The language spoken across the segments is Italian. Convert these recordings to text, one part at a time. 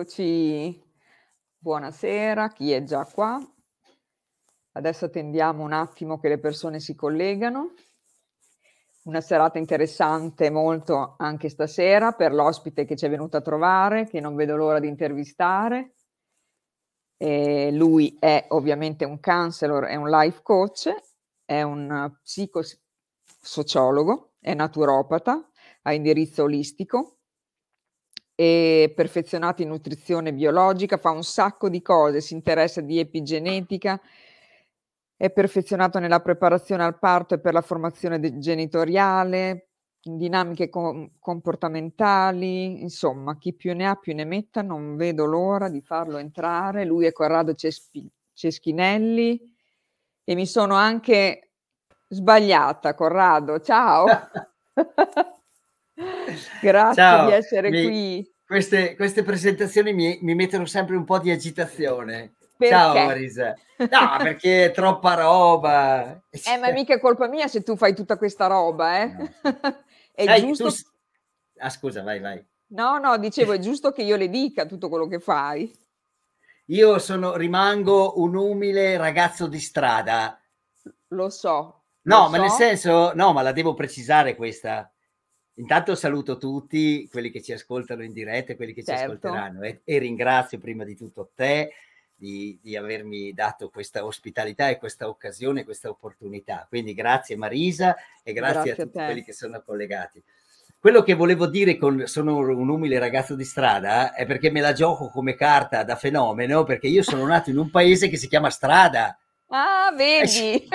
Eccoci. Buonasera, chi è già qua? Adesso attendiamo un attimo che le persone si collegano. Una serata interessante molto anche stasera per l'ospite che ci è venuto a trovare, che non vedo l'ora di intervistare. E lui è ovviamente un counselor, è un life coach, è un psicosociologo, è naturopata, ha indirizzo olistico è perfezionato in nutrizione biologica, fa un sacco di cose, si interessa di epigenetica, è perfezionato nella preparazione al parto e per la formazione de- genitoriale, in dinamiche com- comportamentali, insomma, chi più ne ha più ne metta, non vedo l'ora di farlo entrare. Lui è Corrado Cespi- Ceschinelli e mi sono anche sbagliata, Corrado, ciao. Grazie Ciao, di essere mi, qui. Queste, queste presentazioni mi, mi, mettono sempre un po' di agitazione. Perché? Ciao Marisa. No, perché è troppa roba. Eh, ma mica è colpa mia se tu fai tutta questa roba, eh. No. è Sai, giusto... Tu... Ah, scusa, vai, vai. No, no, dicevo, è giusto che io le dica tutto quello che fai. Io sono, rimango un umile ragazzo di strada. Lo so. No, lo ma so. nel senso, no, ma la devo precisare questa. Intanto saluto tutti quelli che ci ascoltano in diretta e quelli che certo. ci ascolteranno e, e, ringrazio prima di tutto te di, di, avermi dato questa ospitalità e questa occasione, questa opportunità. Quindi grazie Marisa e grazie, grazie a tutti a quelli che sono collegati. Quello che volevo dire con sono un umile ragazzo di strada è perché me la gioco come carta da fenomeno perché io sono nato in un paese che si chiama Strada. Ah, vedi?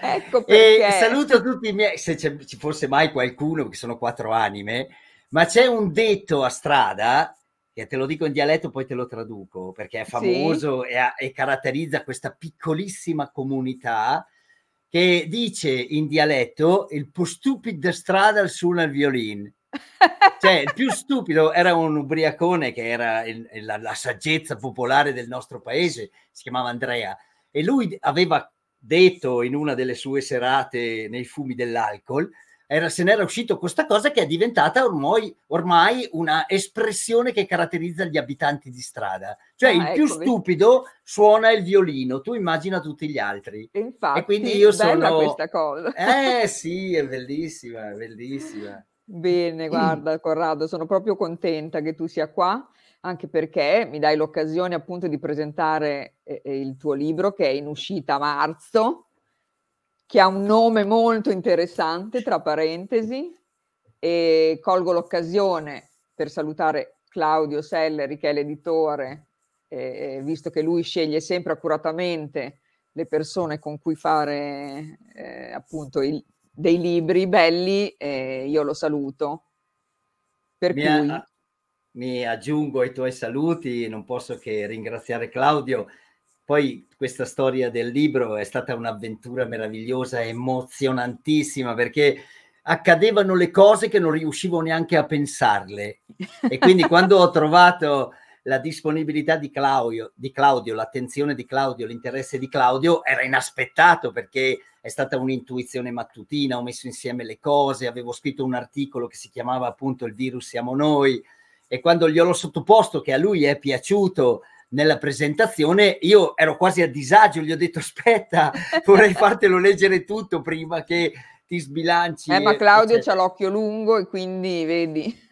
Ecco perché. E saluto tutti i miei, se ci fosse mai qualcuno, che sono quattro anime, ma c'è un detto a strada, che te lo dico in dialetto, poi te lo traduco, perché è famoso sì. e, e, caratterizza questa piccolissima comunità, che dice in dialetto il più stupido strada suona il violino. cioè, il più stupido era un ubriacone che era il, la, la saggezza popolare del nostro paese, si chiamava Andrea, e lui aveva detto in una delle sue serate nei fumi dell'alcol, era, se n'era uscito questa cosa che è diventata ormai, ormai una espressione che caratterizza gli abitanti di strada. Cioè ah, il più stupido suona il violino, tu immagina tutti gli altri. Infatti, e quindi io sono... questa cosa. Eh sì, è bellissima, è bellissima. Bene, guarda Corrado, sono proprio contenta che tu sia qua anche perché mi dai l'occasione appunto di presentare eh, il tuo libro che è in uscita a marzo, che ha un nome molto interessante, tra parentesi, e colgo l'occasione per salutare Claudio Selleri, che è l'editore, eh, visto che lui sceglie sempre accuratamente le persone con cui fare eh, appunto il, dei libri belli, io lo saluto. Per mi cui... Ha mi aggiungo ai tuoi saluti, non posso che ringraziare Claudio. Poi questa storia del libro è stata un'avventura meravigliosa, emozionantissima, perché accadevano le cose che non riuscivo neanche a pensarle. E quindi quando ho trovato la disponibilità di Claudio, di Claudio, l'attenzione di Claudio, l'interesse di Claudio era inaspettato perché è stata un'intuizione mattutina, ho messo insieme le cose, avevo scritto un articolo che si chiamava appunto Il virus siamo noi, e quando gliel'ho sottoposto che a lui è piaciuto nella presentazione, io ero quasi a disagio, gli ho detto aspetta, vorrei fartelo leggere tutto prima che ti sbilanci. Eh, ma Claudio ha l'occhio lungo e quindi vedi.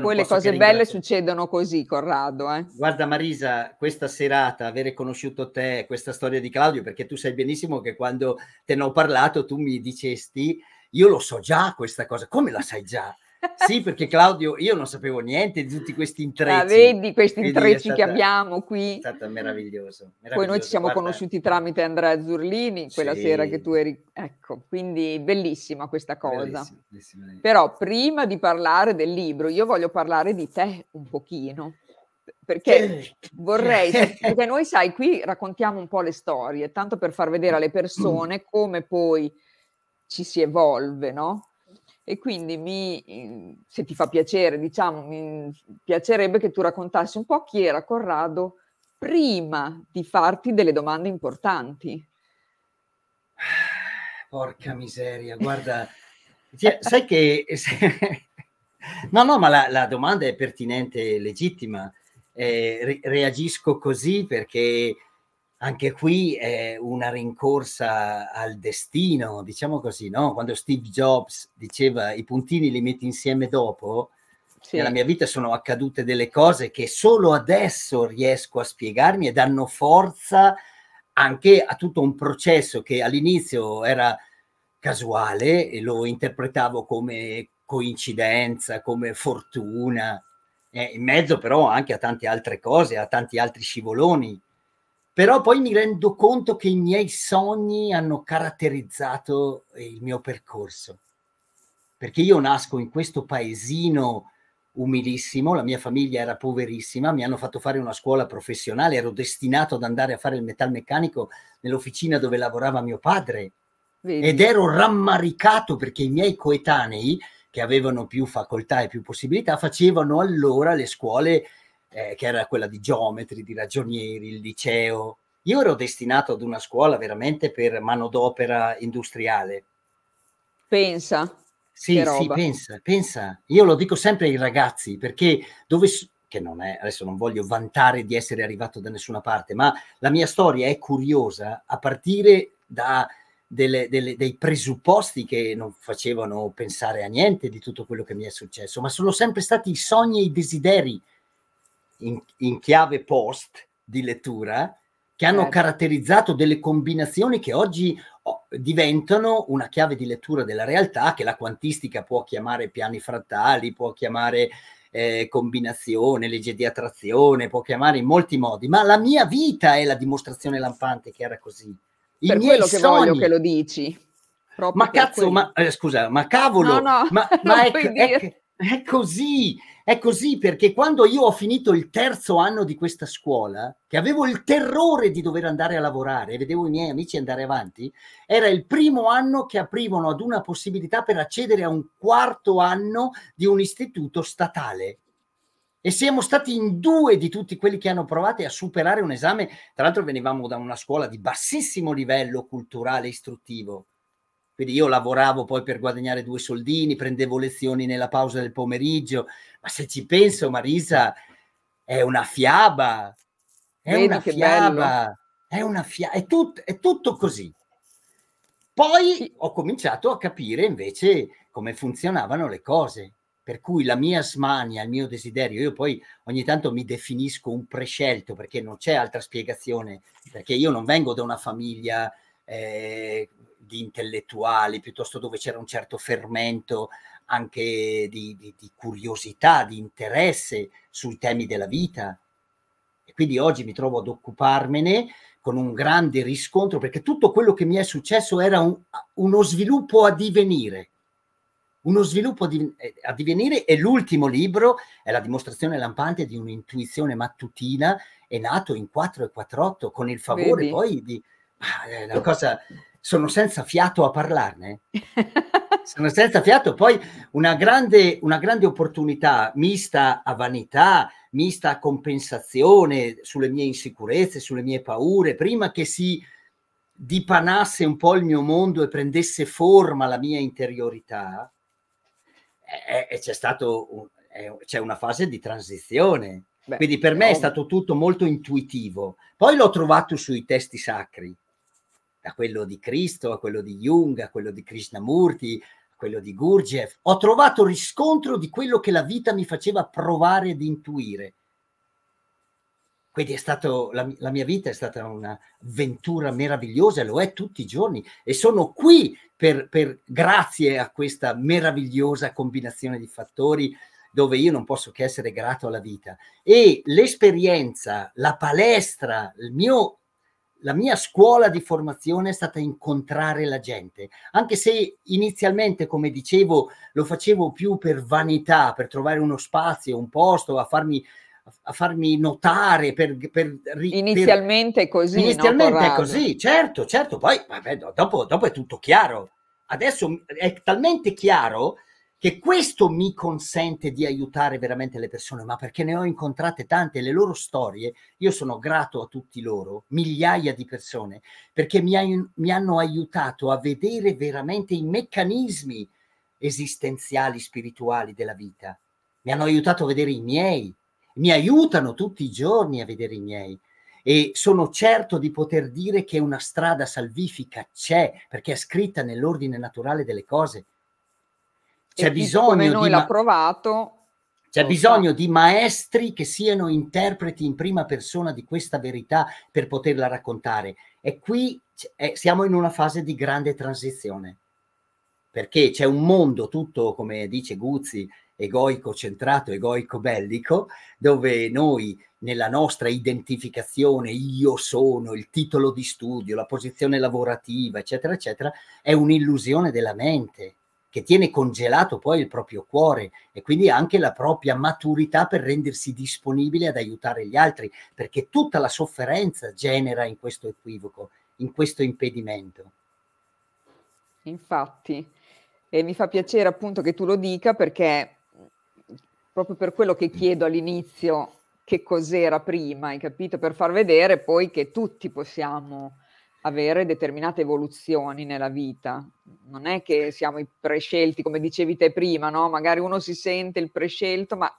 Poi le cose belle succedono così, Corrado. Eh. Guarda Marisa, questa serata, avere conosciuto te, questa storia di Claudio, perché tu sai benissimo che quando te ne ho parlato tu mi dicesti, io lo so già questa cosa, come la sai già? Sì, perché Claudio, io non sapevo niente di tutti questi intrecci. Ah, vedi questi intrecci stata, che abbiamo qui. È stato meraviglioso, meraviglioso. Poi noi ci siamo Guarda. conosciuti tramite Andrea Zurlini quella sì. sera che tu eri. Ecco, quindi bellissima questa cosa. Bellissima, bellissima. Però prima di parlare del libro, io voglio parlare di te un pochino. Perché vorrei, perché noi sai, qui raccontiamo un po' le storie, tanto per far vedere alle persone come poi ci si evolve, no? E quindi mi, se ti fa piacere, diciamo, mi piacerebbe che tu raccontassi un po' chi era Corrado prima di farti delle domande importanti. Porca miseria, guarda, sai che No, no, ma la, la domanda è pertinente e legittima. Eh, re- reagisco così perché anche qui è una rincorsa al destino, diciamo così, no? Quando Steve Jobs diceva i puntini li metti insieme dopo, sì. nella mia vita sono accadute delle cose che solo adesso riesco a spiegarmi e danno forza anche a tutto un processo che all'inizio era casuale e lo interpretavo come coincidenza, come fortuna, eh, in mezzo però anche a tante altre cose, a tanti altri scivoloni però poi mi rendo conto che i miei sogni hanno caratterizzato il mio percorso, perché io nasco in questo paesino umilissimo, la mia famiglia era poverissima, mi hanno fatto fare una scuola professionale, ero destinato ad andare a fare il metalmeccanico nell'officina dove lavorava mio padre Vedi. ed ero rammaricato perché i miei coetanei che avevano più facoltà e più possibilità facevano allora le scuole eh, che era quella di geometri, di ragionieri, il liceo. Io ero destinato ad una scuola veramente per manodopera industriale. Pensa. Sì, sì, pensa, pensa. Io lo dico sempre ai ragazzi perché dove, che non è, adesso non voglio vantare di essere arrivato da nessuna parte, ma la mia storia è curiosa a partire da delle, delle, dei presupposti che non facevano pensare a niente di tutto quello che mi è successo, ma sono sempre stati i sogni e i desideri in, in chiave post di lettura che hanno certo. caratterizzato delle combinazioni che oggi oh, diventano una chiave di lettura della realtà che la quantistica può chiamare piani frattali, può chiamare eh, combinazione, legge di attrazione, può chiamare in molti modi, ma la mia vita è la dimostrazione lampante che era così. I per quello che sogni, voglio che lo dici. Ma cazzo, ma, eh, scusa, ma cavolo, no, no, ma, ma è, è, è così, è così perché quando io ho finito il terzo anno di questa scuola, che avevo il terrore di dover andare a lavorare, vedevo i miei amici andare avanti, era il primo anno che aprivano ad una possibilità per accedere a un quarto anno di un istituto statale. E siamo stati in due di tutti quelli che hanno provato a superare un esame. Tra l'altro venivamo da una scuola di bassissimo livello culturale e istruttivo quindi io lavoravo poi per guadagnare due soldini, prendevo lezioni nella pausa del pomeriggio, ma se ci penso Marisa è una fiaba, è Vedi una fiaba, è una fiaba, è, tut- è tutto così. Poi ho cominciato a capire invece come funzionavano le cose, per cui la mia smania, il mio desiderio, io poi ogni tanto mi definisco un prescelto perché non c'è altra spiegazione, perché io non vengo da una famiglia eh, di intellettuali, piuttosto dove c'era un certo fermento anche di, di, di curiosità, di interesse sui temi della vita. E quindi oggi mi trovo ad occuparmene con un grande riscontro perché tutto quello che mi è successo era un, uno sviluppo a divenire. Uno sviluppo a divenire e l'ultimo libro è la dimostrazione lampante di un'intuizione mattutina, è nato in 4 e 48 con il favore Vedi? poi di... Ah, è una cosa sono senza fiato a parlarne. sono senza fiato. Poi una grande, una grande opportunità mista a vanità, mista a compensazione sulle mie insicurezze, sulle mie paure, prima che si dipanasse un po' il mio mondo e prendesse forma la mia interiorità, e, e c'è c'è una fase di transizione. Beh, Quindi per me è stato tutto molto intuitivo. Poi l'ho trovato sui testi sacri da quello di Cristo a quello di Jung, a quello di Krishnamurti, a quello di Gurdjieff. Ho trovato riscontro di quello che la vita mi faceva provare ed intuire. Quindi è stato, la, la mia vita è stata un'avventura meravigliosa, lo è tutti i giorni e sono qui per, per grazie a questa meravigliosa combinazione di fattori dove io non posso che essere grato alla vita. E l'esperienza, la palestra, il mio la mia scuola di formazione è stata incontrare la gente, anche se inizialmente, come dicevo, lo facevo più per vanità, per trovare uno spazio, un posto, a farmi, a farmi notare. Per, per, inizialmente per... così. Inizialmente no, così, certo, certo, poi vabbè, dopo, dopo è tutto chiaro. Adesso è talmente chiaro che questo mi consente di aiutare veramente le persone, ma perché ne ho incontrate tante, le loro storie, io sono grato a tutti loro, migliaia di persone, perché mi, hai, mi hanno aiutato a vedere veramente i meccanismi esistenziali, spirituali della vita. mi hanno aiutato a vedere i miei, mi aiutano tutti i giorni a vedere i miei e sono certo di poter dire che una strada salvifica c'è perché è scritta nell'ordine naturale delle cose. C'è bisogno come noi di l'ha provato. C'è bisogno di maestri che siano interpreti in prima persona di questa verità per poterla raccontare. E qui è, siamo in una fase di grande transizione perché c'è un mondo tutto, come dice Guzzi, egoico centrato, egoico bellico, dove noi nella nostra identificazione, io sono, il titolo di studio, la posizione lavorativa, eccetera, eccetera, è un'illusione della mente che tiene congelato poi il proprio cuore e quindi anche la propria maturità per rendersi disponibile ad aiutare gli altri, perché tutta la sofferenza genera in questo equivoco, in questo impedimento. Infatti, e mi fa piacere appunto che tu lo dica perché proprio per quello che chiedo all'inizio che cos'era prima, hai capito? Per far vedere poi che tutti possiamo avere determinate evoluzioni nella vita. Non è che siamo i prescelti, come dicevi te prima, no? Magari uno si sente il prescelto, ma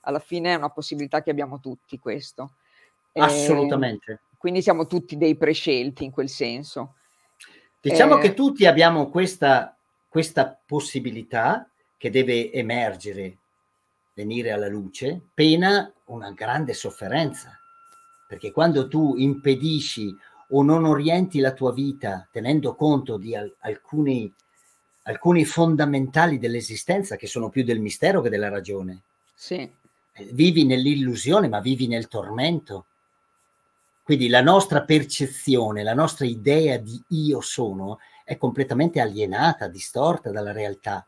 alla fine è una possibilità che abbiamo tutti questo. Assolutamente. E quindi siamo tutti dei prescelti in quel senso. Diciamo eh, che tutti abbiamo questa, questa possibilità che deve emergere venire alla luce, pena una grande sofferenza, perché quando tu impedisci o non orienti la tua vita tenendo conto di al- alcuni, alcuni fondamentali dell'esistenza che sono più del mistero che della ragione. Sì. Eh, vivi nell'illusione, ma vivi nel tormento. Quindi la nostra percezione, la nostra idea di io sono è completamente alienata, distorta dalla realtà.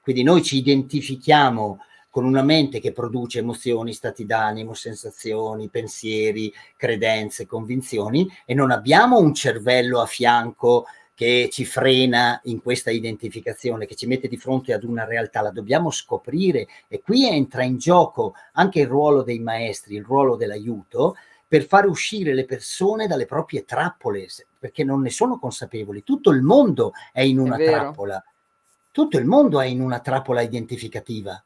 Quindi noi ci identifichiamo con una mente che produce emozioni, stati d'animo, sensazioni, pensieri, credenze, convinzioni e non abbiamo un cervello a fianco che ci frena in questa identificazione, che ci mette di fronte ad una realtà, la dobbiamo scoprire e qui entra in gioco anche il ruolo dei maestri, il ruolo dell'aiuto per far uscire le persone dalle proprie trappole, perché non ne sono consapevoli. Tutto il mondo è in una è trappola, tutto il mondo è in una trappola identificativa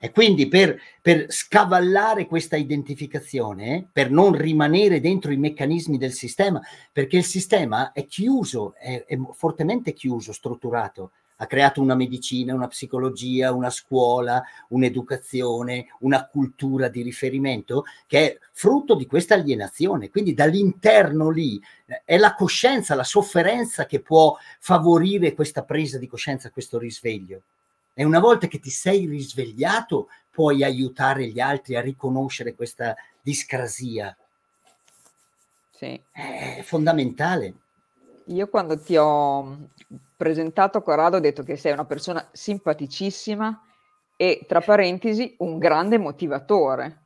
e quindi per, per, scavallare questa identificazione, per non rimanere dentro i meccanismi del sistema, perché il sistema è chiuso, è, è fortemente chiuso, strutturato. Ha creato una medicina, una psicologia, una scuola, un'educazione, una cultura di riferimento che è frutto di questa alienazione. Quindi dall'interno lì eh, è la coscienza, la sofferenza che può favorire questa presa di coscienza, questo risveglio. E una volta che ti sei risvegliato, puoi aiutare gli altri a riconoscere questa discrasia. Sì. È fondamentale. Io quando ti ho presentato Corrado ho detto che sei una persona simpaticissima e, tra parentesi, un grande motivatore.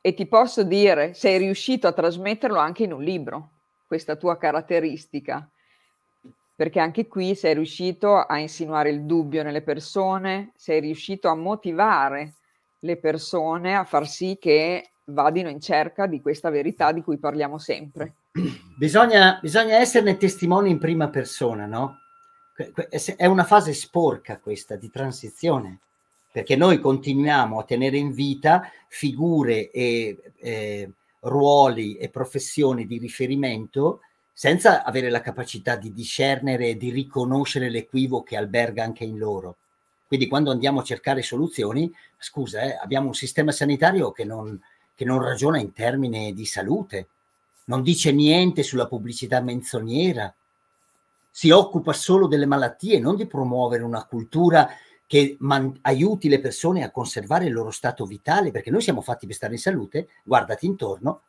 E ti posso dire, sei riuscito a trasmetterlo anche in un libro, questa tua caratteristica perché anche qui sei riuscito a insinuare il dubbio nelle persone, sei riuscito a motivare le persone a far sì che vadino in cerca di questa verità di cui parliamo sempre. Bisogna, bisogna esserne testimoni in prima persona, no? È una fase sporca questa di transizione, perché noi continuiamo a tenere in vita figure e eh, ruoli e professioni di riferimento senza avere la capacità di discernere e di riconoscere l'equivoco che alberga anche in loro. Quindi quando andiamo a cercare soluzioni, scusa, eh, abbiamo un sistema sanitario che non, che non ragiona in termini di salute, non dice niente sulla pubblicità menzognera, si occupa solo delle malattie, non di promuovere una cultura che man- aiuti le persone a conservare il loro stato vitale, perché noi siamo fatti per stare in salute, guardati intorno,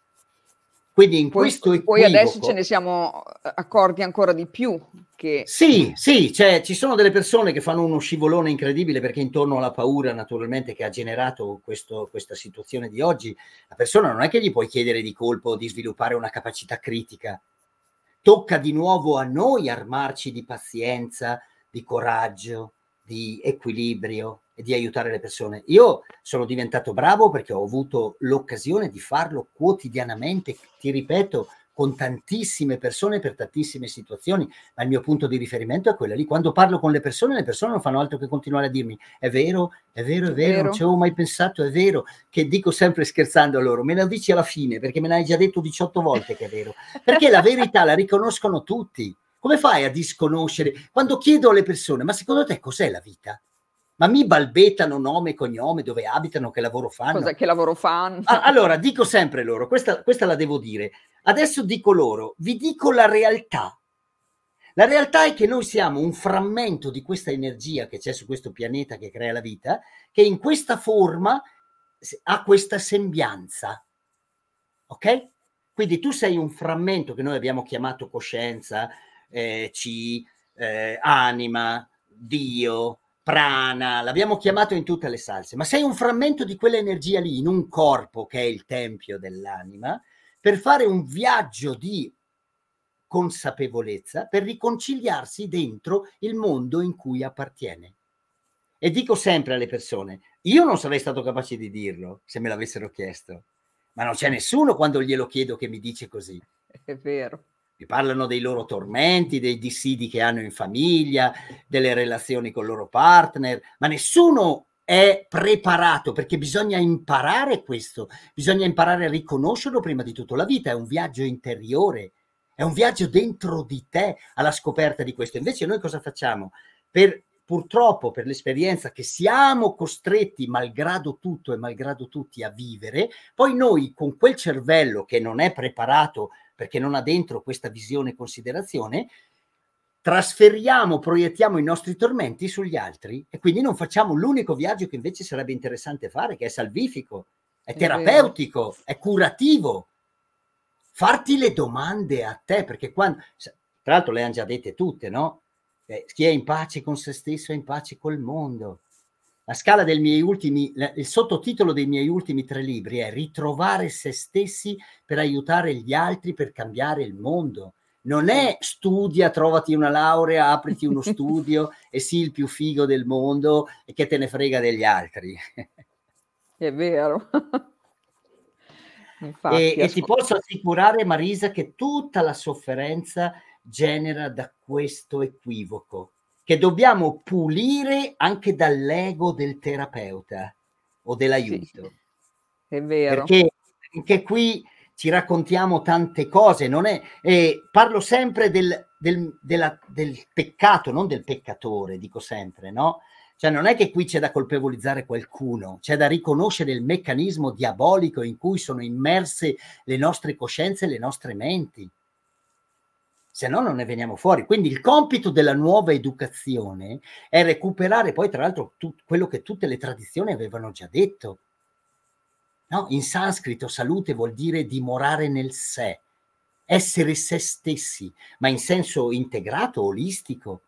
quindi in poi, questo equivoco, Poi adesso ce ne siamo eh, accorti ancora di più. Che... Sì, sì, cioè, ci sono delle persone che fanno uno scivolone incredibile perché intorno alla paura naturalmente che ha generato questo, questa situazione di oggi, la persona non è che gli puoi chiedere di colpo di sviluppare una capacità critica. Tocca di nuovo a noi armarci di pazienza, di coraggio, di equilibrio, e di aiutare le persone. Io sono diventato bravo perché ho avuto l'occasione di farlo quotidianamente, ti ripeto, con tantissime persone per tantissime situazioni, ma il mio punto di riferimento è quello lì. Quando parlo con le persone, le persone non fanno altro che continuare a dirmi è vero, è vero, è vero, vero. non ci avevo mai pensato, è vero, che dico sempre scherzando a loro, me lo dici alla fine perché me l'hai già detto 18 volte che è vero, perché la verità la riconoscono tutti. Come fai a disconoscere? Quando chiedo alle persone, ma secondo te cos'è la vita? ma mi balbettano nome e cognome, dove abitano, che lavoro fanno. Cosa che lavoro fanno? Ah, allora, dico sempre loro, questa, questa la devo dire. Adesso dico loro, vi dico la realtà. La realtà è che noi siamo un frammento di questa energia che c'è su questo pianeta che crea la vita, che in questa forma ha questa sembianza. Ok? Quindi tu sei un frammento che noi abbiamo chiamato coscienza, eh, C, eh, anima, Dio, prana, l'abbiamo chiamato in tutte le salse, ma sei un frammento di quell'energia lì in un corpo che è il tempio dell'anima per fare un viaggio di consapevolezza per riconciliarsi dentro il mondo in cui appartiene. E dico sempre alle persone, io non sarei stato capace di dirlo se me l'avessero chiesto, ma non c'è nessuno quando glielo chiedo che mi dice così. È vero mi parlano dei loro tormenti, dei dissidi che hanno in famiglia, delle relazioni con il loro partner, ma nessuno è preparato perché bisogna imparare questo, bisogna imparare a riconoscerlo prima di tutto. La vita è un viaggio interiore, è un viaggio dentro di te alla scoperta di questo. Invece noi cosa facciamo? Per, purtroppo per l'esperienza che siamo costretti, malgrado tutto e malgrado tutti, a vivere, poi noi con quel cervello che non è preparato perché non ha dentro questa visione e considerazione, trasferiamo, proiettiamo i nostri tormenti sugli altri e quindi non facciamo l'unico viaggio che invece sarebbe interessante fare, che è salvifico, è, terapeutico, è curativo. Farti le domande a te, perché quando, tra l'altro le hanno già dette tutte, no? Eh, chi è in pace con se stesso è in pace col mondo. La scala dei miei ultimi, il sottotitolo dei miei ultimi tre libri è Ritrovare se stessi per aiutare gli altri per cambiare il mondo. Non è studia, trovati una laurea, apriti uno studio e sii il più figo del mondo e che te ne frega degli altri. È vero. Infatti, e, e ti posso assicurare, Marisa, che tutta la sofferenza genera da questo equivoco che dobbiamo pulire anche dall'ego del terapeuta o dell'aiuto. Sì, è vero. Perché anche qui ci raccontiamo tante cose, non è, eh, parlo sempre del, del, della, del peccato, non del peccatore, dico sempre, no? Cioè non è che qui c'è da colpevolizzare qualcuno, c'è da riconoscere il meccanismo diabolico in cui sono immerse le nostre coscienze e le nostre menti se no non ne veniamo fuori. Quindi il compito della nuova educazione è recuperare poi, tra l'altro, tu, quello che tutte le tradizioni avevano già detto. No? In sanscrito salute vuol dire dimorare nel sé, essere se stessi, ma in senso integrato, olistico.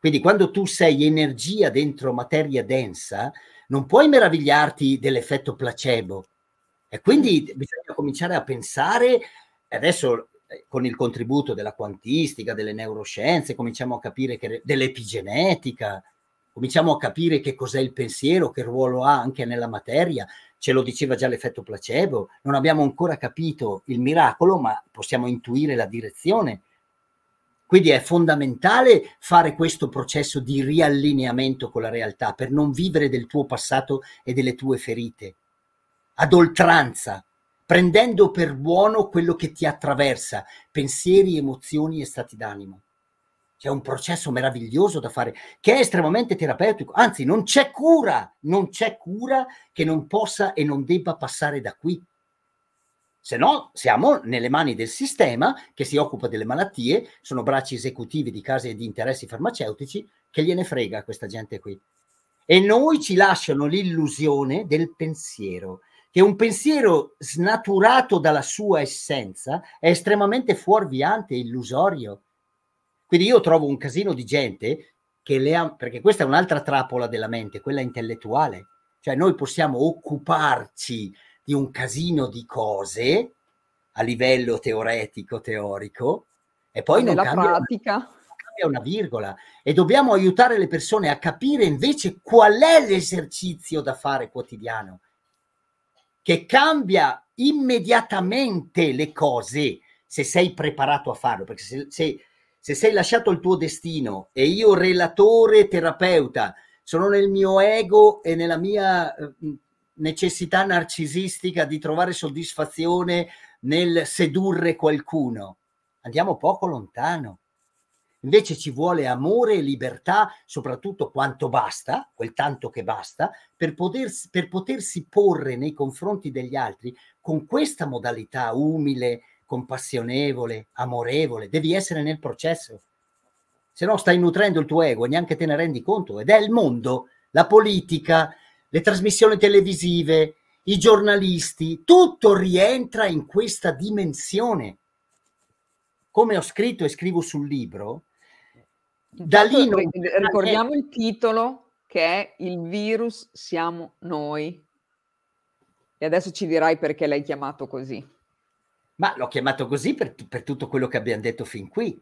Quindi quando tu sei energia dentro materia densa, non puoi meravigliarti dell'effetto placebo. E quindi bisogna cominciare a pensare, adesso con il contributo della quantistica, delle neuroscienze, cominciamo a capire che dell'epigenetica, cominciamo a capire che cos'è il pensiero, che ruolo ha anche nella materia, ce lo diceva già l'effetto placebo, non abbiamo ancora capito il miracolo, ma possiamo intuire la direzione. Quindi è fondamentale fare questo processo di riallineamento con la realtà per non vivere del tuo passato e delle tue ferite ad oltranza, prendendo per buono quello che ti attraversa, pensieri, emozioni e stati d'animo. C'è un processo meraviglioso da fare che è estremamente terapeutico, anzi non c'è cura, non c'è cura che non possa e non debba passare da qui. Se no, siamo nelle mani del sistema che si occupa delle malattie, sono bracci esecutivi di case e di interessi farmaceutici, che gliene frega questa gente qui. E noi ci lasciano l'illusione del pensiero, che un pensiero snaturato dalla sua essenza è estremamente fuorviante e illusorio. Quindi io trovo un casino di gente che le ha, perché questa è un'altra trappola della mente, quella intellettuale. Cioè noi possiamo occuparci di un casino di cose a livello teoretico, teorico, e poi non cambia, pratica. non cambia una virgola. E dobbiamo aiutare le persone a capire invece qual è l'esercizio da fare quotidiano che cambia immediatamente le cose se sei preparato a farlo, perché se, se, se sei lasciato il tuo destino e io relatore, terapeuta, sono nel mio ego e nella mia eh, necessità narcisistica di trovare soddisfazione nel sedurre qualcuno, andiamo poco lontano. Invece ci vuole amore e libertà, soprattutto quanto basta, quel tanto che basta, per, potersi, per potersi porre nei confronti degli altri con questa modalità umile, compassionevole, amorevole. Devi essere nel processo. Se no stai nutrendo il tuo ego e neanche te ne rendi conto. Ed è il mondo, la politica, le trasmissioni televisive, i giornalisti, tutto rientra in questa dimensione. Come ho scritto e scrivo sul libro, da lì non... ricordiamo il titolo che è Il virus siamo noi. E adesso ci dirai perché l'hai chiamato così. Ma l'ho chiamato così per, per tutto quello che abbiamo detto fin qui,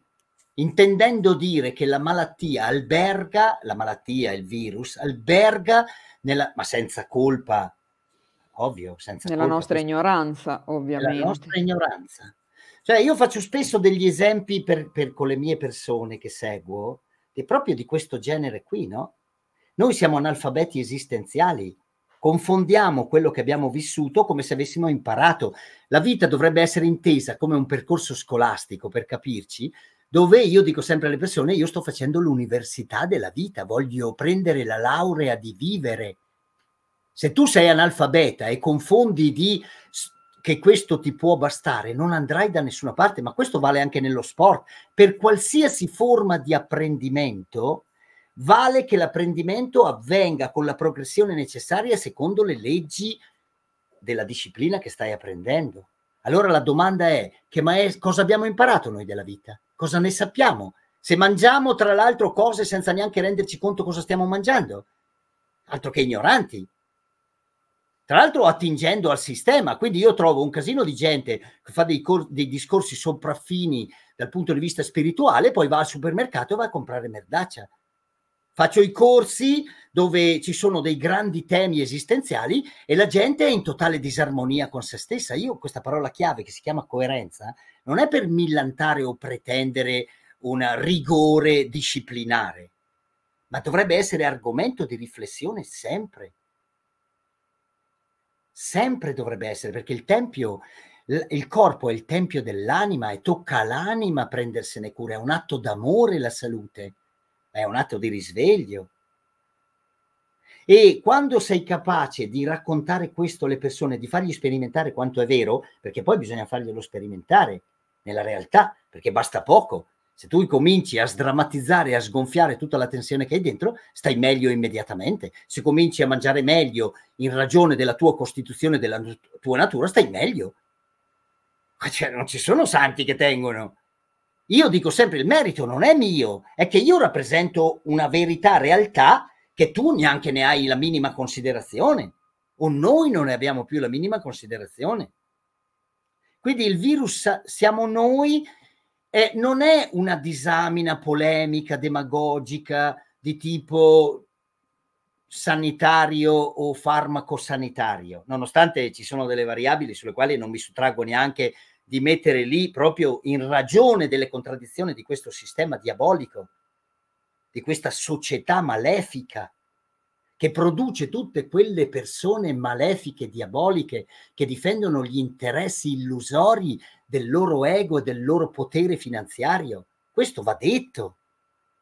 intendendo dire che la malattia alberga, la malattia, il virus, alberga, nella, ma senza colpa, ovvio, senza nella colpa, nostra ignoranza, ovviamente. Nella nostra ignoranza. Cioè, io faccio spesso degli esempi per, per, con le mie persone che seguo, e proprio di questo genere qui, no? Noi siamo analfabeti esistenziali, confondiamo quello che abbiamo vissuto come se avessimo imparato. La vita dovrebbe essere intesa come un percorso scolastico, per capirci, dove io dico sempre alle persone, io sto facendo l'università della vita, voglio prendere la laurea di vivere. Se tu sei analfabeta e confondi di che questo ti può bastare, non andrai da nessuna parte, ma questo vale anche nello sport. Per qualsiasi forma di apprendimento, vale che l'apprendimento avvenga con la progressione necessaria secondo le leggi della disciplina che stai apprendendo. Allora la domanda è, che maest- cosa abbiamo imparato noi della vita? Cosa ne sappiamo? Se mangiamo tra l'altro cose senza neanche renderci conto cosa stiamo mangiando, altro che ignoranti tra l'altro attingendo al sistema. Quindi io trovo un casino di gente che fa dei, cor- dei discorsi sopraffini dal punto di vista spirituale, poi va al supermercato e va a comprare merdaccia. Faccio i corsi dove ci sono dei grandi temi esistenziali e la gente è in totale disarmonia con se stessa. Io questa parola chiave che si chiama coerenza non è per millantare o pretendere un rigore disciplinare, ma dovrebbe essere argomento di riflessione sempre sempre dovrebbe essere, perché il tempio, il corpo è il tempio dell'anima e tocca all'anima prendersene cura, è un atto d'amore la salute, è un atto di risveglio. E quando sei capace di raccontare questo alle persone, di fargli sperimentare quanto è vero, perché poi bisogna farglielo sperimentare nella realtà, perché basta poco, se tu cominci a sdrammatizzare a sgonfiare tutta la tensione che hai dentro, stai meglio immediatamente. Se cominci a mangiare meglio in ragione della tua costituzione, della tua natura, stai meglio. Cioè, non ci sono santi che tengono. Io dico sempre il merito non è mio, è che io rappresento una verità, realtà che tu neanche ne hai la minima considerazione o noi non ne abbiamo più la minima considerazione. Quindi il virus siamo noi eh, non è una disamina polemica, demagogica di tipo sanitario o farmaco sanitario, nonostante ci sono delle variabili sulle quali non mi sottraggo neanche di mettere lì proprio in ragione delle contraddizioni di questo sistema diabolico, di questa società malefica che produce tutte quelle persone malefiche, diaboliche, che difendono gli interessi illusori del loro ego e del loro potere finanziario. Questo va detto,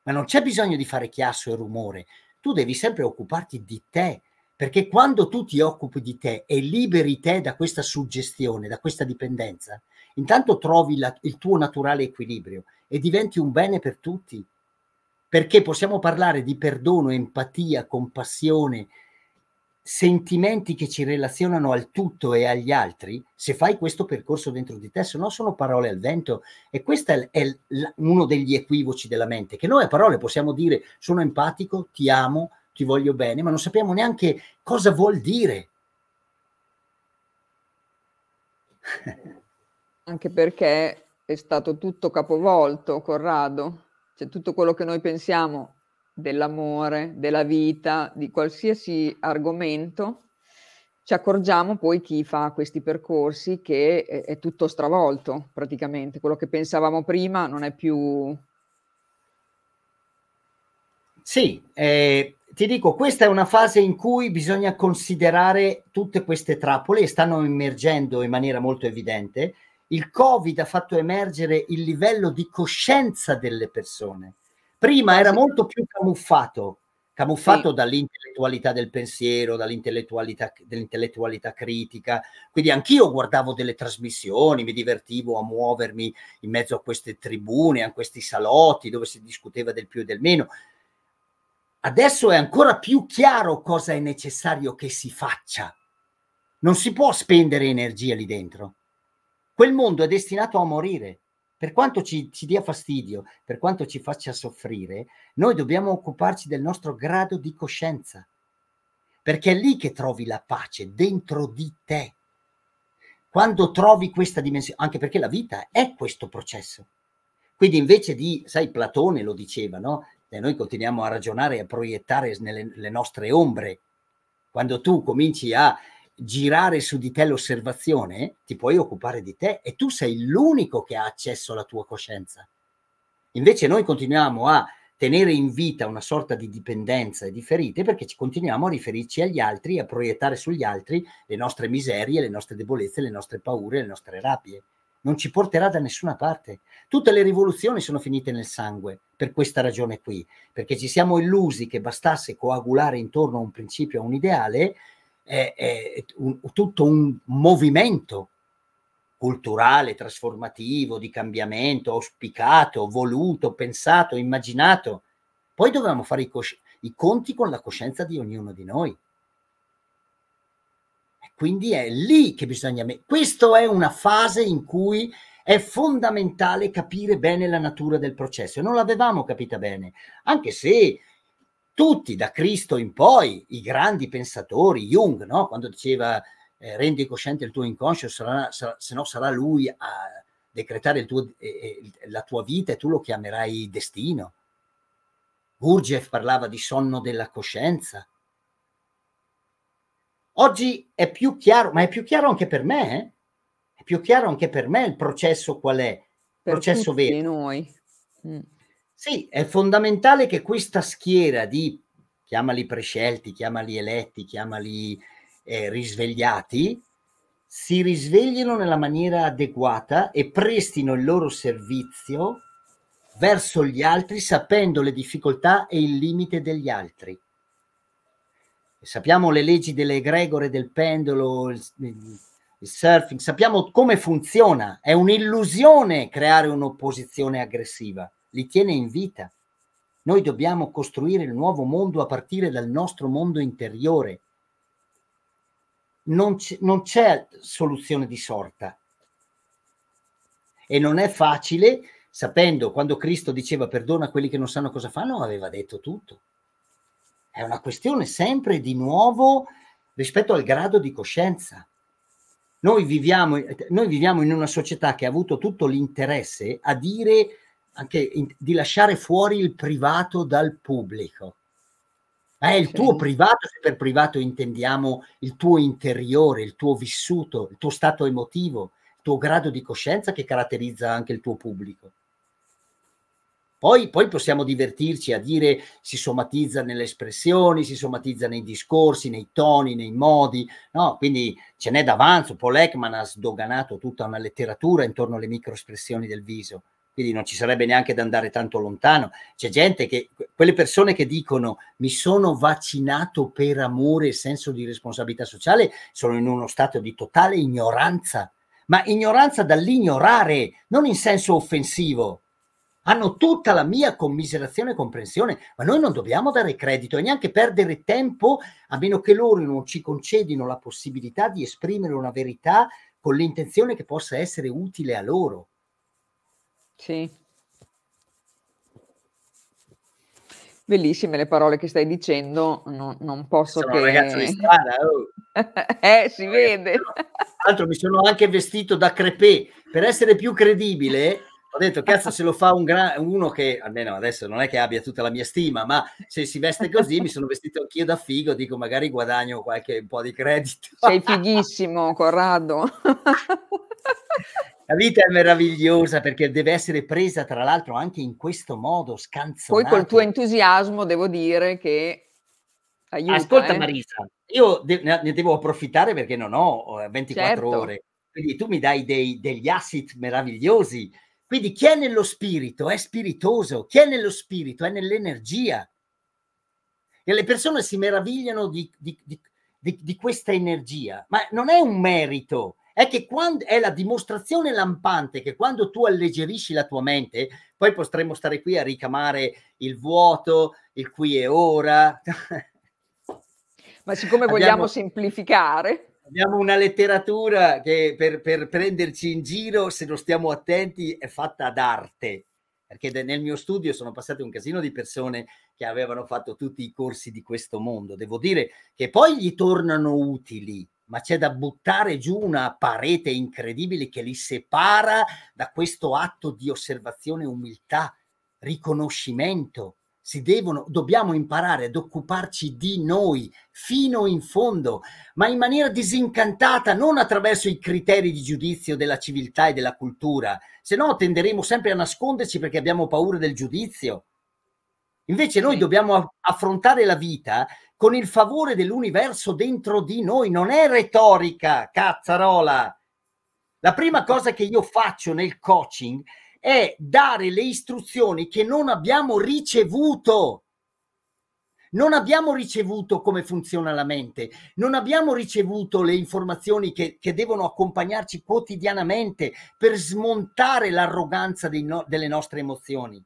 ma non c'è bisogno di fare chiasso e rumore. Tu devi sempre occuparti di te, perché quando tu ti occupi di te e liberi te da questa suggestione, da questa dipendenza, intanto trovi la, il tuo naturale equilibrio e diventi un bene per tutti. Perché possiamo parlare di perdono, empatia, compassione, sentimenti che ci relazionano al tutto e agli altri, se fai questo percorso dentro di te, se no sono parole al vento. E questo è, uno degli equivoci della mente, che noi a parole possiamo dire sono empatico, ti amo, ti voglio bene, ma non sappiamo neanche cosa vuol dire. Anche perché è stato tutto capovolto, Corrado. Cioè tutto quello che noi pensiamo dell'amore, della vita, di qualsiasi argomento, ci accorgiamo poi chi fa questi percorsi che è, è tutto stravolto praticamente, quello che pensavamo prima non è più... Sì, eh, ti dico, questa è una fase in cui bisogna considerare tutte queste trappole e stanno emergendo in maniera molto evidente. Il Covid ha fatto emergere il livello di coscienza delle persone. Prima ah, era molto più camuffato, camuffato sì. dall'intellettualità del pensiero, dall'intellettualità, dell'intellettualità critica. Quindi anch'io guardavo delle trasmissioni, mi divertivo a muovermi in mezzo a queste tribune, a questi salotti dove si discuteva del più e del meno Adesso è ancora più chiaro cosa è necessario che si faccia. Non si può spendere energia lì dentro. Quel mondo è destinato a morire. Per quanto ci, ci dia fastidio, per quanto ci faccia soffrire, noi dobbiamo occuparci del nostro grado di coscienza. Perché è lì che trovi la pace, dentro di te. Quando trovi questa dimensione, anche perché la vita è questo processo. Quindi invece di, sai, Platone lo diceva, no? e noi continuiamo a ragionare e a proiettare nelle nostre ombre. Quando tu cominci a girare su di te l'osservazione, ti puoi occupare di te e tu sei l'unico che ha accesso alla tua coscienza. Invece noi continuiamo a tenere in vita una sorta di dipendenza e di ferite perché ci continuiamo a riferirci agli altri, a proiettare sugli altri le nostre miserie, le nostre debolezze, le nostre paure, le nostre rabbie non ci porterà da nessuna parte. Tutte le rivoluzioni sono finite nel sangue per questa ragione qui, perché ci siamo illusi che bastasse coagulare intorno a un principio, a un ideale, è, è un, tutto un movimento culturale, trasformativo, di cambiamento, auspicato, voluto, pensato, immaginato. Poi dovevamo fare i, cosci- i conti con la coscienza di ognuno di noi. Quindi è lì che bisogna... Questa è una fase in cui è fondamentale capire bene la natura del processo. Non l'avevamo capita bene, anche se tutti da Cristo in poi, i grandi pensatori, Jung, no? quando diceva eh, rendi cosciente il tuo inconscio, sarà, sarà, se no sarà lui a decretare tuo, eh, la tua vita e tu lo chiamerai destino. Gurdjieff parlava di sonno della coscienza. Oggi è più chiaro, ma è più chiaro anche per me, eh? è più chiaro anche per me il processo qual è, il processo vero. noi. Mm. Sì, è fondamentale che questa schiera di, chiamali prescelti, chiamali eletti, chiamali eh, risvegliati, si risveglino nella maniera adeguata e prestino il loro servizio verso gli altri sapendo le difficoltà e il limite degli altri sappiamo le leggi delle egregore del pendolo, il, il surfing, sappiamo come funziona. È un'illusione creare un'opposizione aggressiva, li tiene in vita. Noi dobbiamo costruire il nuovo mondo a partire dal nostro mondo interiore. Non, c- non c'è soluzione di sorta. E non è facile, sapendo quando Cristo diceva perdona a quelli che non sanno cosa fanno, aveva detto tutto è una questione sempre di nuovo rispetto al grado di coscienza. Noi viviamo, noi viviamo in una società che ha avuto tutto l'interesse a dire anche in, di lasciare fuori il privato dal pubblico. È il tuo privato, se per privato intendiamo il tuo interiore, il tuo vissuto, il tuo stato emotivo, il tuo grado di coscienza che caratterizza anche il tuo pubblico. Poi, poi, possiamo divertirci a dire si somatizza nelle espressioni, si somatizza nei discorsi, nei toni, nei modi, no? Quindi ce n'è d'avanzo. Paul Ekman ha sdoganato tutta una letteratura intorno alle microespressioni del viso, quindi non ci sarebbe neanche da andare tanto lontano. C'è gente che, quelle persone che dicono mi sono vaccinato per amore e senso di responsabilità sociale, sono in uno stato di totale ignoranza, ma ignoranza dall'ignorare, non in senso offensivo hanno tutta la mia commiserazione e comprensione, ma noi non dobbiamo dare credito e neanche perdere tempo a meno che loro non ci concedino la possibilità di esprimere una verità con l'intenzione che possa essere utile a loro. Sì. Bellissime le parole che stai dicendo, no, non posso sono che... un ragazzo di strada, oh. eh, si vede. Tra l'altro mi sono anche vestito da crepè per essere più credibile ho detto, cazzo, se lo fa un gran, uno che, almeno adesso non è che abbia tutta la mia stima, ma se si veste così, mi sono vestito anch'io da figo, dico, magari guadagno qualche un po' di credito. Sei fighissimo, Corrado. La vita è meravigliosa perché deve essere presa, tra l'altro, anche in questo modo, scanzonata. Poi col tuo entusiasmo devo dire che aiuta. Ascolta eh. Marisa, io de- ne devo approfittare perché non ho 24 certo. ore, quindi tu mi dai dei, degli asset meravigliosi. Quindi chi è nello spirito è spiritoso, chi è nello spirito è nell'energia. E le persone si meravigliano di, di, di, di questa energia, ma non è un merito, è che quando è la dimostrazione lampante che quando tu alleggerisci la tua mente, poi potremmo stare qui a ricamare il vuoto, il qui e ora. Ma siccome abbiamo, vogliamo semplificare. Abbiamo una letteratura che per, per prenderci in giro, se non stiamo attenti, è fatta d'arte perché nel mio studio sono passate un casino di persone che avevano fatto tutti i corsi di questo mondo. Devo dire che poi gli tornano utili, ma c'è da buttare giù una parete incredibile che li separa da questo atto di osservazione, umiltà, riconoscimento. Si devono, dobbiamo imparare ad occuparci di noi fino in fondo, ma in maniera disincantata, non attraverso i criteri di giudizio della civiltà e della cultura, se no tenderemo sempre a nasconderci perché abbiamo paura del giudizio. Invece noi dobbiamo affrontare la vita con il favore dell'universo dentro di noi, non è retorica, cazzarola. La prima cosa che io faccio nel coaching è dare le istruzioni che non abbiamo ricevuto. Non abbiamo ricevuto come funziona la mente, non abbiamo ricevuto le informazioni che, che devono accompagnarci quotidianamente per smontare l'arroganza no, delle nostre emozioni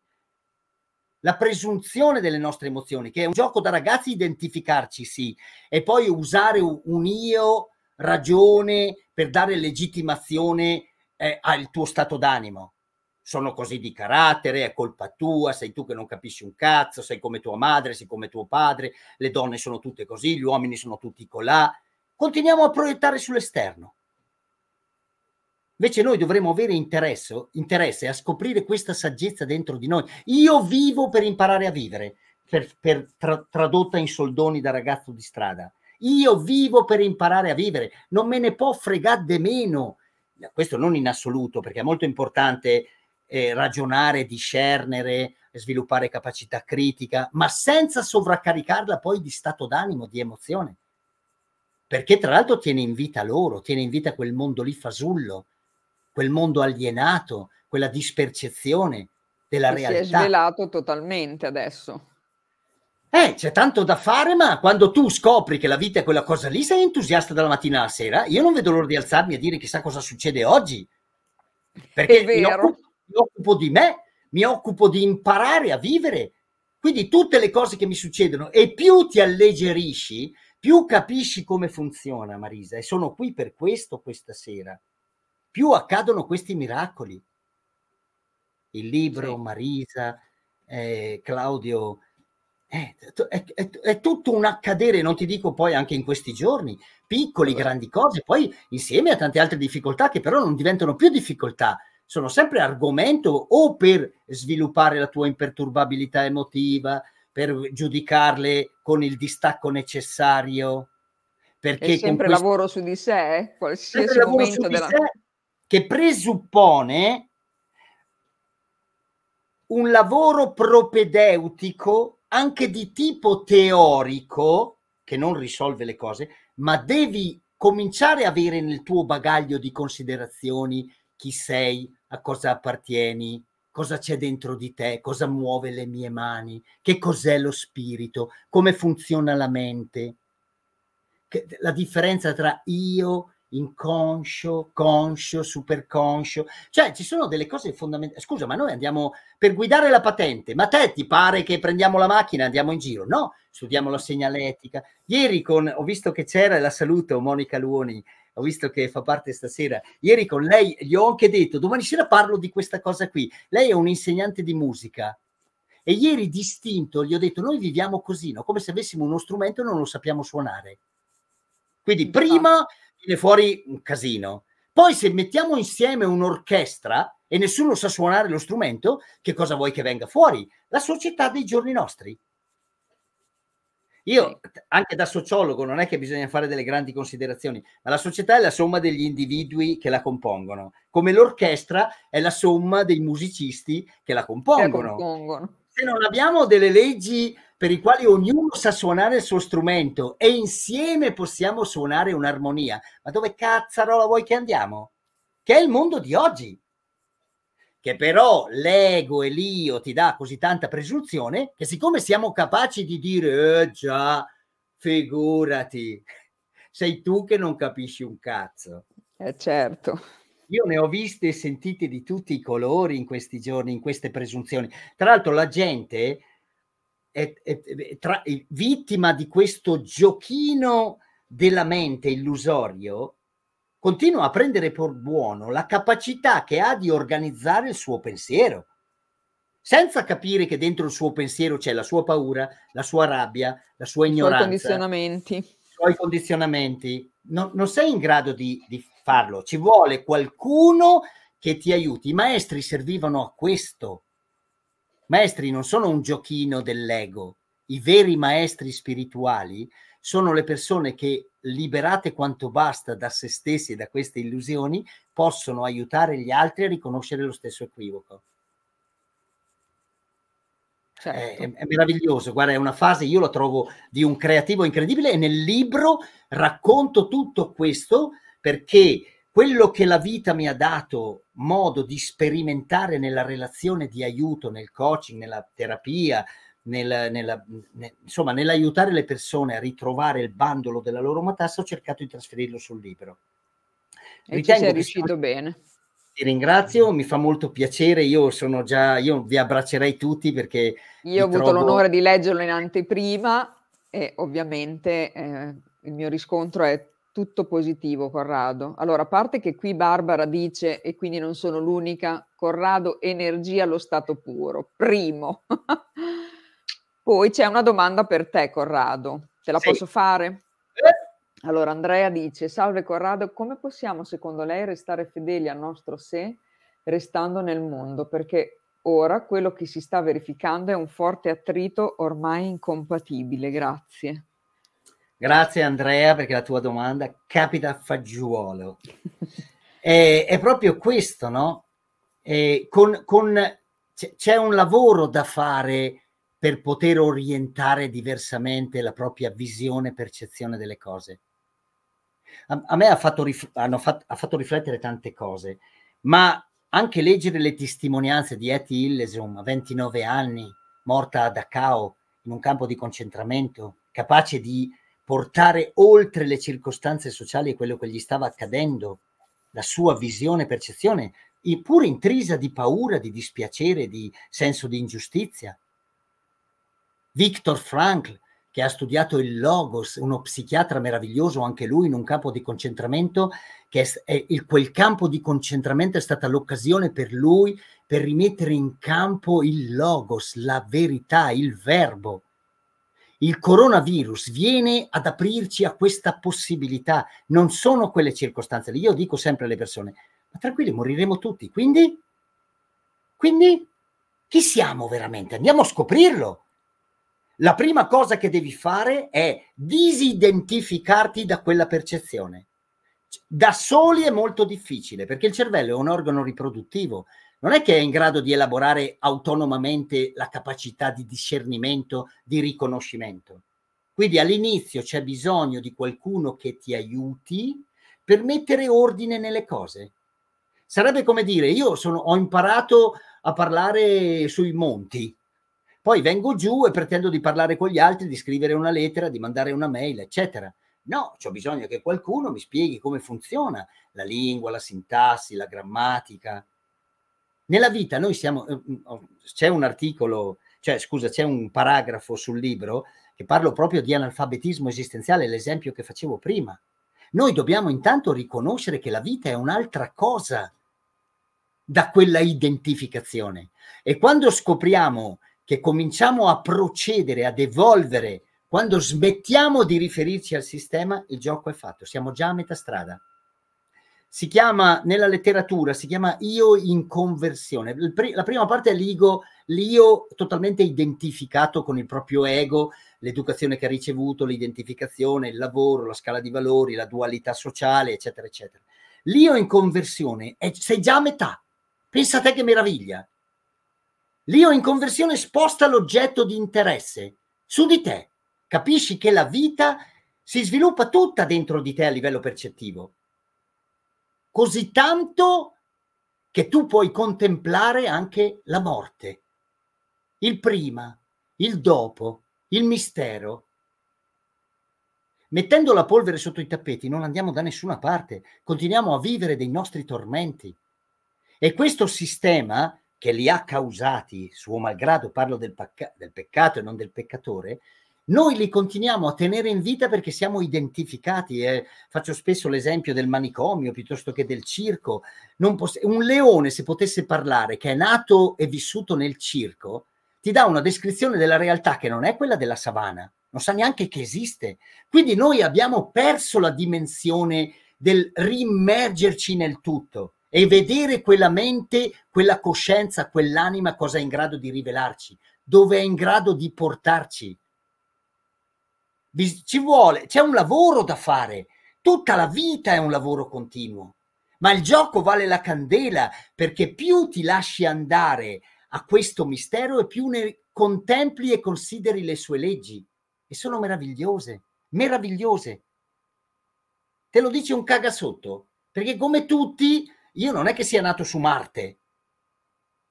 la presunzione delle nostre emozioni, che è un gioco da ragazzi identificarci, sì, e poi usare un io ragione per dare legittimazione eh, al tuo stato d'animo. Sono così di carattere, è colpa tua, sei tu che non capisci un cazzo, sei come tua madre, sei come tuo padre, le donne sono tutte così, gli uomini sono tutti colà. Continuiamo a proiettare sull'esterno. Invece noi dovremmo avere interesse, interesse, a scoprire questa saggezza dentro di noi. Io vivo per imparare a vivere, per, per tra, tradotta in soldoni da ragazzo di strada. Io vivo per imparare a vivere, non me ne può fregare de meno. Questo non in assoluto, perché è molto importante eh, ragionare, discernere, sviluppare capacità critica, ma senza sovraccaricarla poi di stato d'animo, di emozione. Perché tra l'altro tiene in vita loro, tiene in vita quel mondo lì fasullo, quel mondo alienato, quella dispercezione della che realtà. Si è svelato totalmente adesso. Eh, c'è tanto da fare, ma quando tu scopri che la vita è quella cosa lì, sei entusiasta dalla mattina alla sera. Io non vedo l'ora di alzarmi a dire chissà cosa succede oggi. Perché mi occupo, mi occupo di me, mi occupo di imparare a vivere. Quindi tutte le cose che mi succedono e più ti alleggerisci, più capisci come funziona, Marisa. E sono qui per questo questa sera più accadono questi miracoli. Il libro, sì. Marisa, eh, Claudio, eh, è, è, è, tutto un accadere, non ti dico poi anche in questi giorni, piccoli, grandi cose, poi insieme a tante altre difficoltà che però non diventano più difficoltà, sono sempre argomento o per sviluppare la tua imperturbabilità emotiva, per giudicarle con il distacco necessario. Perché è sempre questo... lavoro su di sé, qualsiasi momento della... Sé, che presuppone un lavoro propedeutico anche di tipo teorico, che non risolve le cose, ma devi cominciare a avere nel tuo bagaglio di considerazioni chi sei, a cosa appartieni, cosa c'è dentro di te, cosa muove le mie mani, che cos'è lo spirito, come funziona la mente, la differenza tra io inconscio, conscio, superconscio, cioè ci sono delle cose fondamentali. Scusa, ma noi andiamo per guidare la patente, ma te ti pare che prendiamo la macchina e andiamo in giro? No, studiamo la segnaletica. Ieri con, ho visto che c'era, e la saluto, Monica Luoni, ho visto che fa parte stasera. Ieri con lei gli ho anche detto, domani sera parlo di questa cosa qui. Lei è un insegnante di musica. E ieri distinto gli ho detto, noi viviamo così, no? come se avessimo uno strumento e non lo sappiamo suonare. Quindi prima viene fuori un casino. Poi se mettiamo insieme un'orchestra e nessuno sa suonare lo strumento, che cosa vuoi che venga fuori? La società dei giorni nostri. Io, anche da sociologo, non è che bisogna fare delle grandi considerazioni, ma la società è la somma degli individui che la compongono, come l'orchestra è la somma dei musicisti che la compongono. Che compongono. Se non abbiamo delle leggi per i quali ognuno sa suonare il suo strumento e insieme possiamo suonare un'armonia, ma dove cazzarola vuoi che andiamo? Che è il mondo di oggi che però l'ego e l'io ti dà così tanta presunzione che siccome siamo capaci di dire eh già, figurati, sei tu che non capisci un cazzo. Eh certo. Io ne ho viste e sentite di tutti i colori in questi giorni, in queste presunzioni. Tra l'altro la gente è, è, è tra, vittima di questo giochino della mente illusorio continua a prendere per buono la capacità che ha di organizzare il suo pensiero, senza capire che dentro il suo pensiero c'è la sua paura, la sua rabbia, la sua ignoranza. I suoi condizionamenti. I suoi condizionamenti. No, non sei in grado di, di farlo, ci vuole qualcuno che ti aiuti. I maestri servivano a questo. Maestri non sono un giochino dell'ego. I veri maestri spirituali sono le persone che, liberate quanto basta da se stessi e da queste illusioni, possono aiutare gli altri a riconoscere lo stesso equivoco. Certo. È, è, meraviglioso, guarda, è una fase, io lo trovo di un creativo incredibile e nel libro racconto tutto questo perché quello che la vita mi ha dato modo di sperimentare nella relazione di aiuto, nel coaching, nella terapia, nel, nella, nel, insomma, nell'aiutare le persone a ritrovare il bandolo della loro matassa, ho cercato di trasferirlo sul libro. E Ritengo ci sei riuscito sia... bene. Ti ringrazio, mi fa molto piacere. Io sono già, io vi abbraccerei tutti perché. Io ho avuto trovo... l'onore di leggerlo in anteprima e ovviamente eh, il mio riscontro è tutto positivo, Corrado. Allora, a parte che qui Barbara dice, e quindi non sono l'unica, Corrado, energia allo stato puro. Primo. Poi c'è una domanda per te, Corrado. Te la sì. posso fare? Eh? Allora, Andrea dice: Salve Corrado, come possiamo secondo lei restare fedeli al nostro sé restando nel mondo? Perché ora quello che si sta verificando è un forte attrito ormai incompatibile. Grazie. Grazie Andrea perché la tua domanda capita a fagiolo. è, è, proprio questo, no? Con, con, c'è un lavoro da fare per poter orientare diversamente la propria visione e percezione delle cose. A, a me ha fatto, rif- fatto, ha fatto, riflettere tante cose, ma anche leggere le testimonianze di Etty Hillesum a 29 anni, morta a Dachau in un campo di concentramento, capace di portare oltre le circostanze sociali quello che gli stava accadendo, la sua visione e percezione, pur intrisa di paura, di dispiacere, di senso di ingiustizia Viktor Frankl, che ha studiato il Logos, uno psichiatra meraviglioso, anche lui in un campo di concentramento, che è, è quel campo di concentramento è stata l'occasione per lui per rimettere in campo il Logos, la verità, il verbo. Il coronavirus viene ad aprirci a questa possibilità, non sono quelle circostanze lì. Io dico sempre alle persone, ma tranquilli, moriremo tutti, quindi? Quindi? Chi siamo veramente? Andiamo a scoprirlo la prima cosa che devi fare è disidentificarti da quella percezione. Da soli è molto difficile perché il cervello è un organo riproduttivo, non è che è in grado di elaborare autonomamente la capacità di discernimento, di riconoscimento. Quindi all'inizio c'è bisogno di qualcuno che ti aiuti per mettere ordine nelle cose. Sarebbe come dire, io sono, ho imparato a parlare sui monti, poi vengo giù e pretendo di parlare con gli altri, di scrivere una lettera, di mandare una mail, eccetera. No, ho bisogno che qualcuno mi spieghi come funziona la lingua, la sintassi, la grammatica. Nella vita noi siamo, eh, mm, oh, c'è un articolo, cioè scusa, c'è un paragrafo sul libro che parlo proprio di analfabetismo esistenziale, l'esempio che facevo prima. Noi dobbiamo intanto riconoscere che la vita è un'altra cosa da quella identificazione. E quando scopriamo che cominciamo a procedere, ad evolvere, quando smettiamo di riferirci al sistema, il gioco è fatto, siamo già a metà strada. Si chiama, nella letteratura, si chiama io in conversione. La prima parte è l'ego, l'io totalmente identificato con il proprio ego, l'educazione che ha ricevuto, l'identificazione, il lavoro, la scala di valori, la dualità sociale, eccetera, eccetera. L'io in conversione è, sei già a metà. Pensa a te che meraviglia. L'io in conversione sposta l'oggetto di interesse su di te. Capisci che la vita si sviluppa tutta dentro di te a livello percettivo così tanto che tu puoi contemplare anche la morte, il prima, il dopo, il mistero. Mettendo la polvere sotto i tappeti non andiamo da nessuna parte, continuiamo a vivere dei nostri tormenti. E questo sistema che li ha causati, suo malgrado parlo del, pacca- del peccato e non del peccatore, noi li continuiamo a tenere in vita perché siamo identificati. Eh. Faccio spesso l'esempio del manicomio piuttosto che del circo. Poss- un leone, se potesse parlare, che è nato e vissuto nel circo, ti dà una descrizione della realtà che non è quella della savana, non sa neanche che esiste. Quindi noi abbiamo perso la dimensione del rimmergerci nel tutto e vedere quella mente, quella coscienza, quell'anima cosa è in grado di rivelarci, dove è in grado di portarci ci vuole, c'è un lavoro da fare, tutta la vita è un lavoro continuo, ma il gioco vale la candela perché più ti lasci andare a questo mistero e più ne contempli e consideri le sue leggi. E sono meravigliose, meravigliose. Te lo dice un cagasotto, perché come tutti io non è che sia nato su Marte,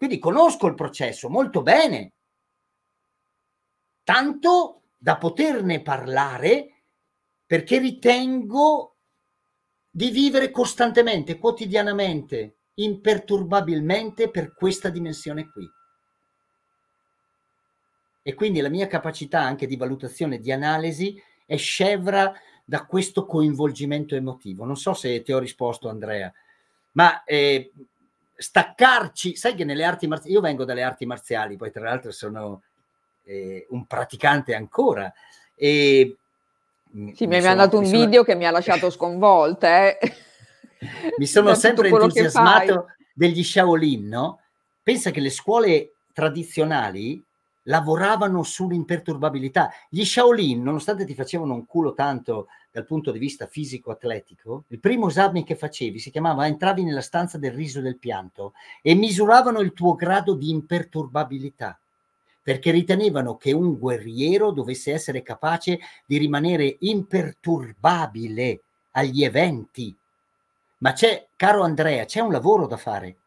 quindi conosco il processo molto bene. Tanto da poterne parlare perché ritengo di vivere costantemente, quotidianamente, imperturbabilmente per questa dimensione qui. E quindi la mia capacità anche di valutazione, di analisi, è scevra da questo coinvolgimento emotivo. Non so se ti ho risposto, Andrea, ma eh, staccarci, sai che nelle arti marziali, io vengo dalle arti marziali, poi tra l'altro sono eh, un praticante ancora. E, sì, mi hai mandato un sono... video che mi ha lasciato sconvolta. Eh. mi sono sempre entusiasmato degli Shaolin, no? Pensa che le scuole tradizionali lavoravano sull'imperturbabilità. Gli Shaolin, nonostante ti facevano un culo tanto dal punto di vista fisico-atletico, il primo esame che facevi si chiamava entravi nella stanza del riso del pianto e misuravano il tuo grado di imperturbabilità perché ritenevano che un guerriero dovesse essere capace di rimanere imperturbabile agli eventi. Ma c'è, caro Andrea, c'è un lavoro da fare.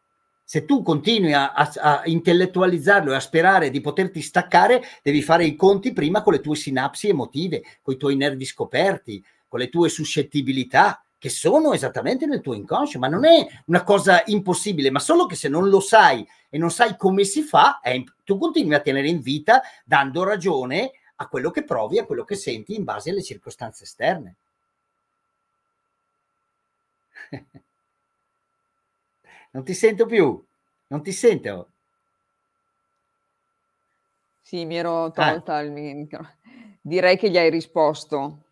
Se tu continui a, a, a, intellettualizzarlo e a sperare di poterti staccare, devi fare i conti prima con le tue sinapsi emotive, con i tuoi nervi scoperti, con le tue suscettibilità, che sono esattamente nel tuo inconscio, ma non è una cosa impossibile, ma solo che se non lo sai e non sai come si fa, imp- tu continui a tenere in vita dando ragione a quello che provi, a quello che senti in base alle circostanze esterne. non ti sento più, non ti sento. Sì, mi ero tolta ah. il micro. Direi che gli hai risposto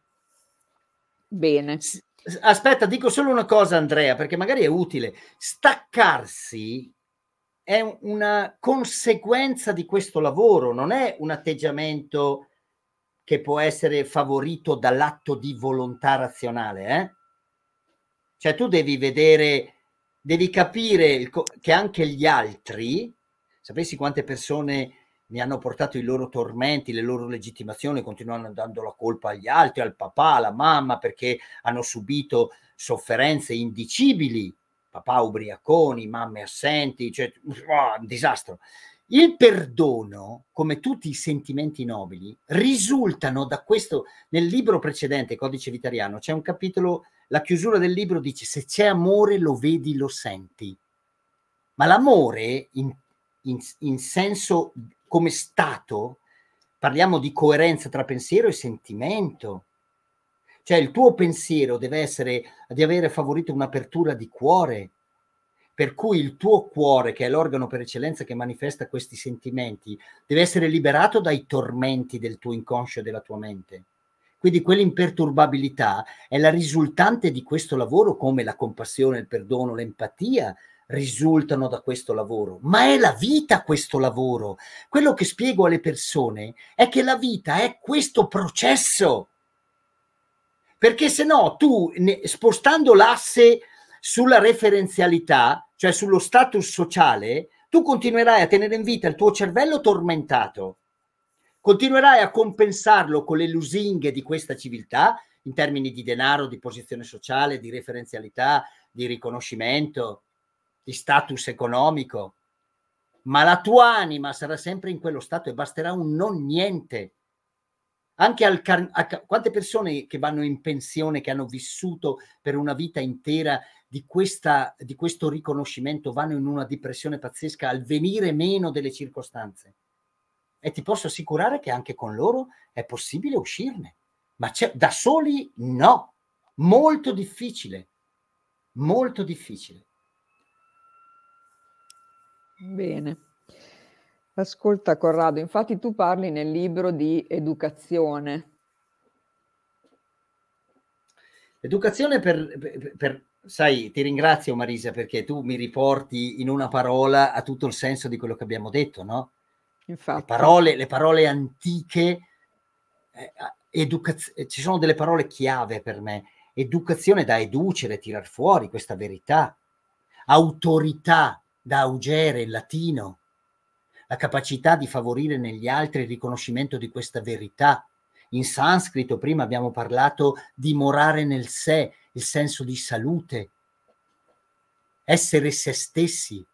bene. S- Aspetta, dico solo una cosa, Andrea, perché magari è utile. Staccarsi è una conseguenza di questo lavoro, non è un atteggiamento che può essere favorito dall'atto di volontà razionale. Eh? Cioè tu devi vedere, devi capire che anche gli altri, sapessi quante persone mi hanno portato i loro tormenti, le loro legittimazioni, continuano dando la colpa agli altri, al papà, alla mamma, perché hanno subito sofferenze indicibili, papà ubriaconi, mamme assenti, cioè un disastro. Il perdono, come tutti i sentimenti nobili, risultano da questo, nel libro precedente, Codice Vitariano, c'è un capitolo, la chiusura del libro dice, se c'è amore lo vedi, lo senti. Ma l'amore in, in, in senso come stato, parliamo di coerenza tra pensiero e sentimento. Cioè il tuo pensiero deve essere di avere favorito un'apertura di cuore, per cui il tuo cuore, che è l'organo per eccellenza che manifesta questi sentimenti, deve essere liberato dai tormenti del tuo inconscio e della tua mente. Quindi quell'imperturbabilità è la risultante di questo lavoro, come la compassione, il perdono, l'empatia risultano da questo lavoro, ma è la vita questo lavoro. Quello che spiego alle persone è che la vita è questo processo. Perché se no tu, spostando l'asse sulla referenzialità, cioè sullo status sociale, tu continuerai a tenere in vita il tuo cervello tormentato continuerai a compensarlo con le lusinghe di questa civiltà in termini di denaro, di posizione sociale, di referenzialità, di riconoscimento, di status economico, ma la tua anima sarà sempre in quello stato e basterà un non niente. Anche al car- a, quante persone che vanno in pensione, che hanno vissuto per una vita intera di, questa, di questo riconoscimento, vanno in una depressione pazzesca al venire meno delle circostanze e ti posso assicurare che anche con loro è possibile uscirne, ma da soli no, molto difficile, molto difficile. Bene. Ascolta Corrado, infatti tu parli nel libro di educazione. Educazione per, per, per, sai, ti ringrazio Marisa perché tu mi riporti in una parola a tutto il senso di quello che abbiamo detto, no? Infatti. Le parole, le parole antiche, eh, educaz- eh, ci sono delle parole chiave per me. Educazione da educere, tirar fuori questa verità. Autorità da augere in latino. La capacità di favorire negli altri il riconoscimento di questa verità. In sanscrito prima abbiamo parlato di morare nel sé, il senso di salute. Essere se stessi.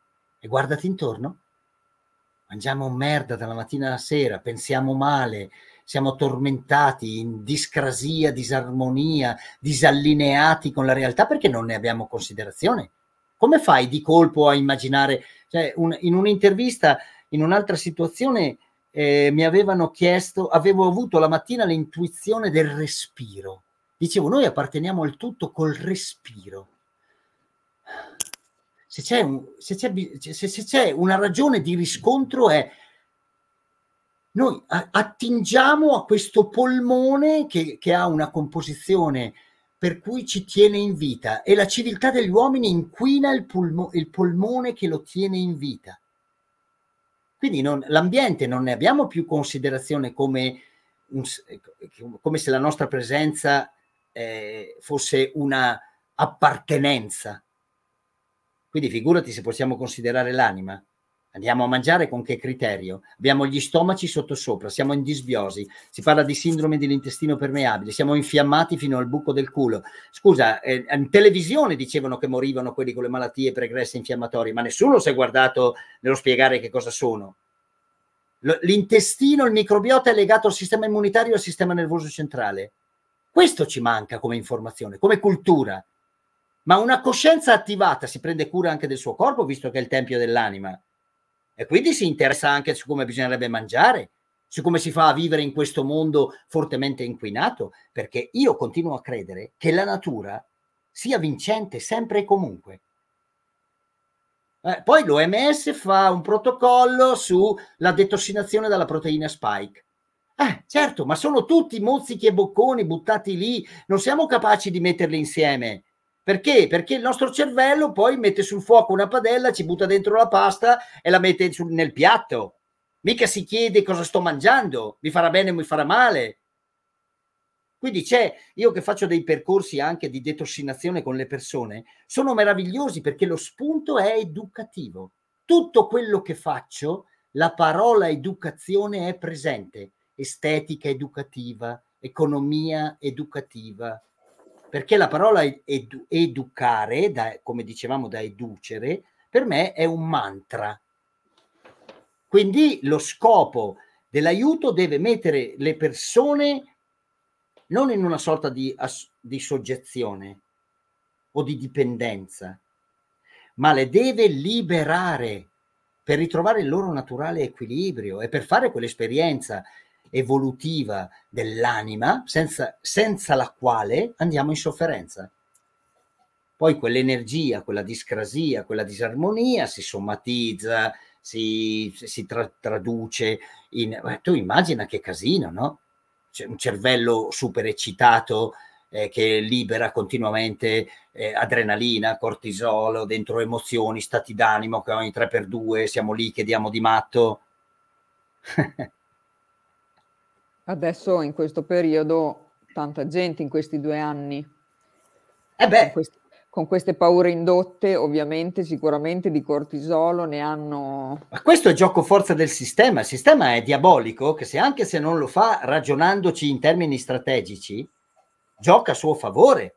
E guardati intorno, mangiamo merda dalla mattina alla sera, pensiamo male, siamo tormentati in discrasia, disarmonia, disallineati con la realtà perché non ne abbiamo considerazione. Come fai di colpo a immaginare? Cioè, un, in un'intervista, in un'altra situazione, eh, mi avevano chiesto, avevo avuto la mattina l'intuizione del respiro. Dicevo, noi apparteniamo al tutto col respiro se c'è, un, se, c'è, se, se c'è una ragione di riscontro è noi attingiamo a questo polmone che, che, ha una composizione per cui ci tiene in vita e la civiltà degli uomini inquina il, pulmo, il polmone che lo tiene in vita. Quindi non, l'ambiente non ne abbiamo più considerazione come, un, come se la nostra presenza eh, fosse una appartenenza, quindi figurati se possiamo considerare l'anima. Andiamo a mangiare con che criterio? Abbiamo gli stomaci sottosopra, siamo in disbiosi, si parla di sindrome dell'intestino permeabile, siamo infiammati fino al buco del culo. Scusa, eh, in televisione dicevano che morivano quelli con le malattie pregresse infiammatorie, ma nessuno si è guardato nello spiegare che cosa sono. L'intestino, il microbiota è legato al sistema immunitario e al sistema nervoso centrale. Questo ci manca come informazione, come cultura ma una coscienza attivata si prende cura anche del suo corpo, visto che è il tempio dell'anima, e quindi si interessa anche su come bisognerebbe mangiare, su come si fa a vivere in questo mondo fortemente inquinato, perché io continuo a credere che la natura sia vincente sempre e comunque. Eh, poi l'OMS fa un protocollo sulla detossinazione dalla proteina spike. Eh, certo, ma sono tutti mozzichi e bocconi buttati lì, non siamo capaci di metterli insieme perché? Perché il nostro cervello poi mette sul fuoco una padella, ci butta dentro la pasta e la mette sul, nel piatto. Mica si chiede cosa sto mangiando, mi farà bene o mi farà male. Quindi c'è, io che faccio dei percorsi anche di detossinazione con le persone, sono meravigliosi perché lo spunto è educativo. Tutto quello che faccio, la parola educazione è presente. Estetica educativa, economia educativa, perché la parola edu- educare, da, come dicevamo da educere, per me è un mantra. Quindi lo scopo dell'aiuto deve mettere le persone non in una sorta di, di soggezione o di dipendenza, ma le deve liberare per ritrovare il loro naturale equilibrio e per fare quell'esperienza evolutiva dell'anima senza, senza la quale andiamo in sofferenza. Poi quell'energia, quella discrasia, quella disarmonia si somatizza, si, si tra, traduce in... Tu immagina che casino, no? un cervello super eccitato eh, che libera continuamente eh, adrenalina, cortisolo, dentro emozioni, stati d'animo che ogni 3x2 siamo lì che diamo di matto. Adesso in questo periodo tanta gente in questi due anni. Eh. Con, questi, con queste paure indotte, ovviamente, sicuramente di cortisolo ne hanno... Ma questo è gioco forza del sistema. Il sistema è diabolico che se anche se non lo fa ragionandoci in termini strategici, gioca a suo favore.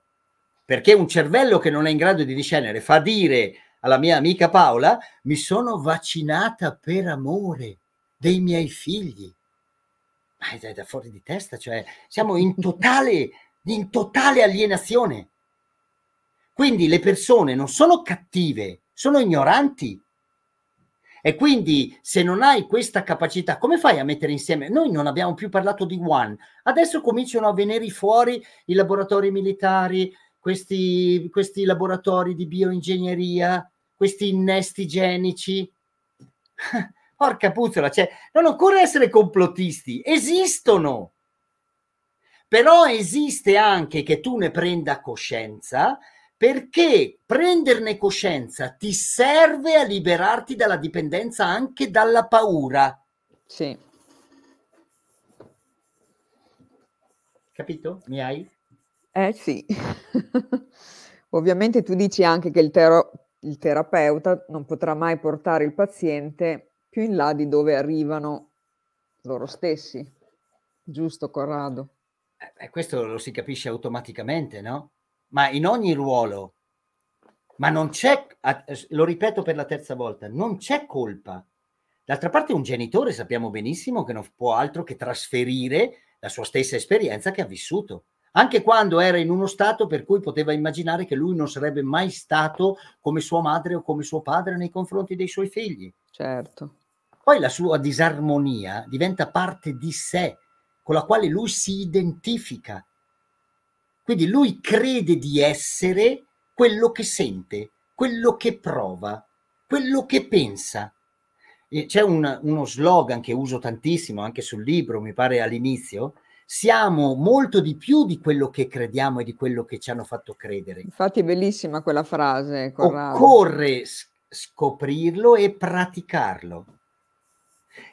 Perché un cervello che non è in grado di discernere fa dire alla mia amica Paola, mi sono vaccinata per amore dei miei figli. Ma è da fuori di testa, cioè siamo in totale, in totale alienazione. Quindi le persone non sono cattive, sono ignoranti. E quindi se non hai questa capacità, come fai a mettere insieme? Noi non abbiamo più parlato di One, adesso cominciano a venire fuori i laboratori militari, questi, questi laboratori di bioingegneria, questi innesti genici. Porca puzzola, cioè, non occorre essere complottisti, esistono. Però esiste anche che tu ne prenda coscienza perché prenderne coscienza ti serve a liberarti dalla dipendenza anche dalla paura. Sì. Capito? Mi hai? Eh sì. Ovviamente tu dici anche che il, tero- il terapeuta non potrà mai portare il paziente più in là di dove arrivano loro stessi. Giusto, Corrado? Eh, questo lo si capisce automaticamente, no? ma in ogni ruolo, ma non c'è, lo ripeto per la terza volta, non c'è colpa. D'altra parte un genitore sappiamo benissimo che non può altro che trasferire la sua stessa esperienza che ha vissuto, anche quando era in uno stato per cui poteva immaginare che lui non sarebbe mai stato come sua madre o come suo padre nei confronti dei suoi figli. Certo. Poi la sua disarmonia diventa parte di sé, con la quale lui si identifica quindi lui crede di essere quello che sente, quello che prova, quello che pensa. E c'è un, uno slogan che uso tantissimo anche sul libro, mi pare all'inizio, siamo molto di più di quello che crediamo e di quello che ci hanno fatto credere. Infatti è bellissima quella frase. Corrado. Occorre scoprirlo e praticarlo.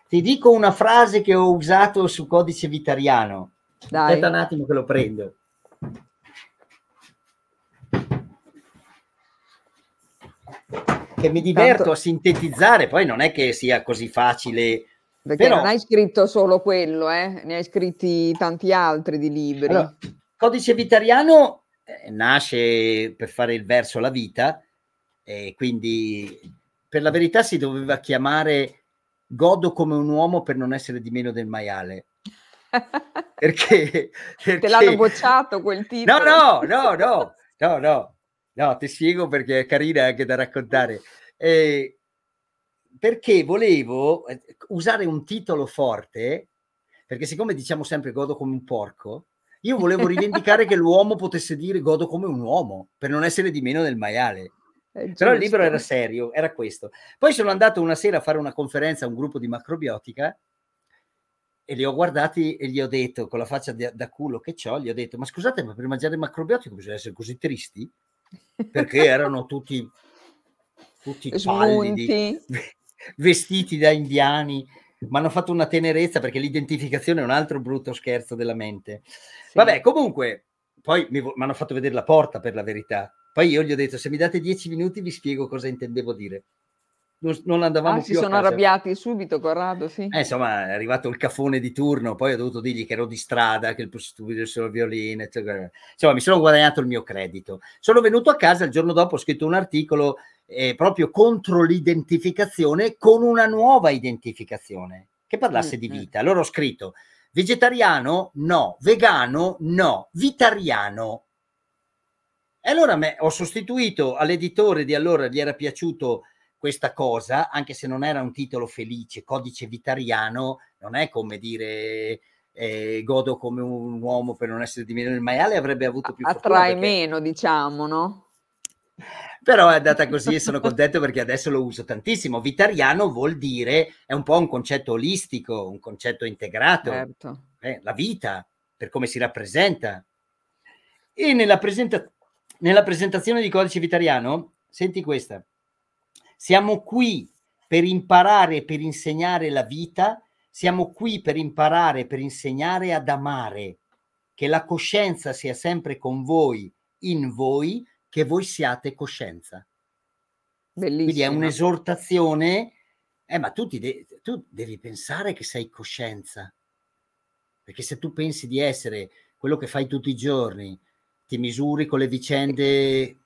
Ti dico una frase che ho usato su codice vitariano. Dai. Aspetta un attimo che lo prendo. che mi diverto Tanto... a sintetizzare, poi non è che sia così facile. Perché però... non hai scritto solo quello, eh? ne hai scritti tanti altri di libri. Allora, Codice Vitariano eh, nasce per fare il verso La vita, e quindi per la verità si doveva chiamare Godo come un uomo per non essere di meno del maiale. perché, perché... Te l'hanno bocciato quel titolo? No, no, no, no, no, no. No, ti spiego perché è carina anche da raccontare. Eh, perché volevo eh, usare un titolo forte, perché siccome diciamo sempre godo come un porco, io volevo rivendicare che l'uomo potesse dire godo come un uomo, per non essere di meno del maiale. Però il libro era serio, era questo. Poi sono andato una sera a fare una conferenza a un gruppo di macrobiotica e li ho guardati e gli ho detto, con la faccia da, da culo che ho, gli ho detto, ma scusate, ma per mangiare macrobiotico bisogna essere così tristi? perché erano tutti, tutti pallidi, vestiti da indiani, ma hanno fatto una tenerezza perché l'identificazione è un altro brutto scherzo della mente. Sì. Vabbè, comunque, poi mi hanno fatto vedere la porta per la verità. Poi io gli ho detto, se mi date dieci minuti vi spiego cosa intendevo dire non, non andavamo ah, più. Si sono arrabbiati subito, Corrado. Sì. Eh, insomma, è arrivato il cafone di turno. Poi ho dovuto dirgli che ero di strada, che il stupido solo violino. Eccetera. Insomma, mi sono guadagnato il mio credito. Sono venuto a casa il giorno dopo, ho scritto un articolo eh, proprio contro l'identificazione con una nuova identificazione che parlasse mm, di vita. Allora ho scritto vegetariano no, vegano no, vitariano. E allora me, ho sostituito all'editore di allora, gli era piaciuto questa cosa, anche se non era un titolo felice, codice vitariano, non è come dire eh, godo come un uomo per non essere di meno il maiale, avrebbe avuto più Attrae perché... meno, diciamo, no? Però è andata così e sono contento perché adesso lo uso tantissimo. Vitariano vuol dire, è un po' un concetto olistico, un concetto integrato. Certo. Eh, la vita, per come si rappresenta. E nella, presenta- nella presentazione di Codice Vitariano, senti questa, siamo qui per imparare per insegnare la vita, siamo qui per imparare, per insegnare ad amare, che la coscienza sia sempre con voi, in voi, che voi siate coscienza. Bellissimo. Quindi è un'esortazione, eh, ma tu, de- tu devi pensare che sei coscienza, perché se tu pensi di essere quello che fai tutti i giorni, ti misuri con le vicende...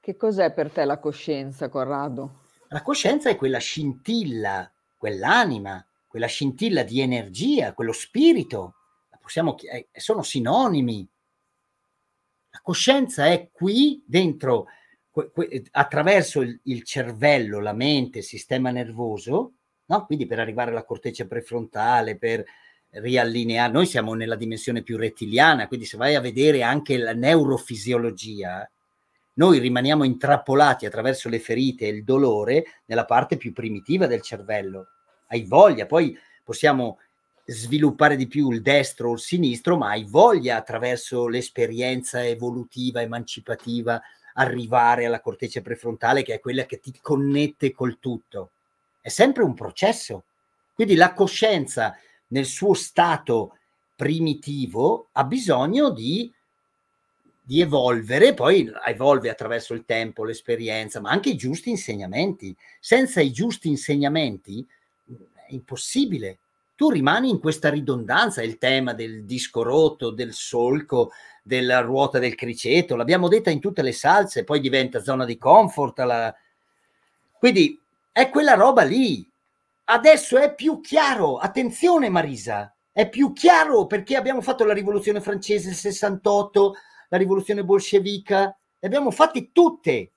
Che cos'è per te la coscienza, Corrado? La coscienza è quella scintilla, quell'anima, quella scintilla di energia, quello spirito. Possiamo, eh, sono sinonimi. La coscienza è qui dentro, attraverso il, il cervello, la mente, il sistema nervoso, no? quindi per arrivare alla corteccia prefrontale, per riallineare. Noi siamo nella dimensione più rettiliana, quindi se vai a vedere anche la neurofisiologia, noi rimaniamo intrappolati attraverso le ferite e il dolore nella parte più primitiva del cervello. Hai voglia, poi possiamo sviluppare di più il destro o il sinistro, ma hai voglia attraverso l'esperienza evolutiva, emancipativa, arrivare alla corteccia prefrontale che è quella che ti connette col tutto. È sempre un processo. Quindi la coscienza nel suo stato primitivo ha bisogno di, di evolvere, poi evolve attraverso il tempo, l'esperienza, ma anche i giusti insegnamenti. Senza i giusti insegnamenti è impossibile. Tu rimani in questa ridondanza, il tema del disco rotto, del solco, della ruota del criceto, l'abbiamo detta in tutte le salse, poi diventa zona di comfort. La... Quindi è quella roba lì, adesso è più chiaro. Attenzione Marisa, è più chiaro perché abbiamo fatto la rivoluzione francese del 68, la rivoluzione bolscevica, le abbiamo fatte tutte.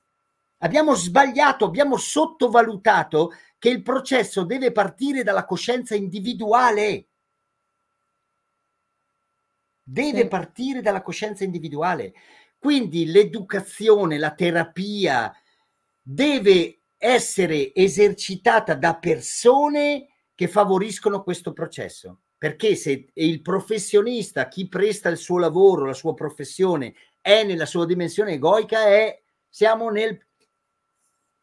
Abbiamo sbagliato, abbiamo sottovalutato che il processo deve partire dalla coscienza individuale. Deve sì. partire dalla coscienza individuale. Quindi l'educazione, la terapia deve essere esercitata da persone che favoriscono questo processo. Perché se il professionista, chi presta il suo lavoro, la sua professione, è nella sua dimensione egoica, è, siamo nel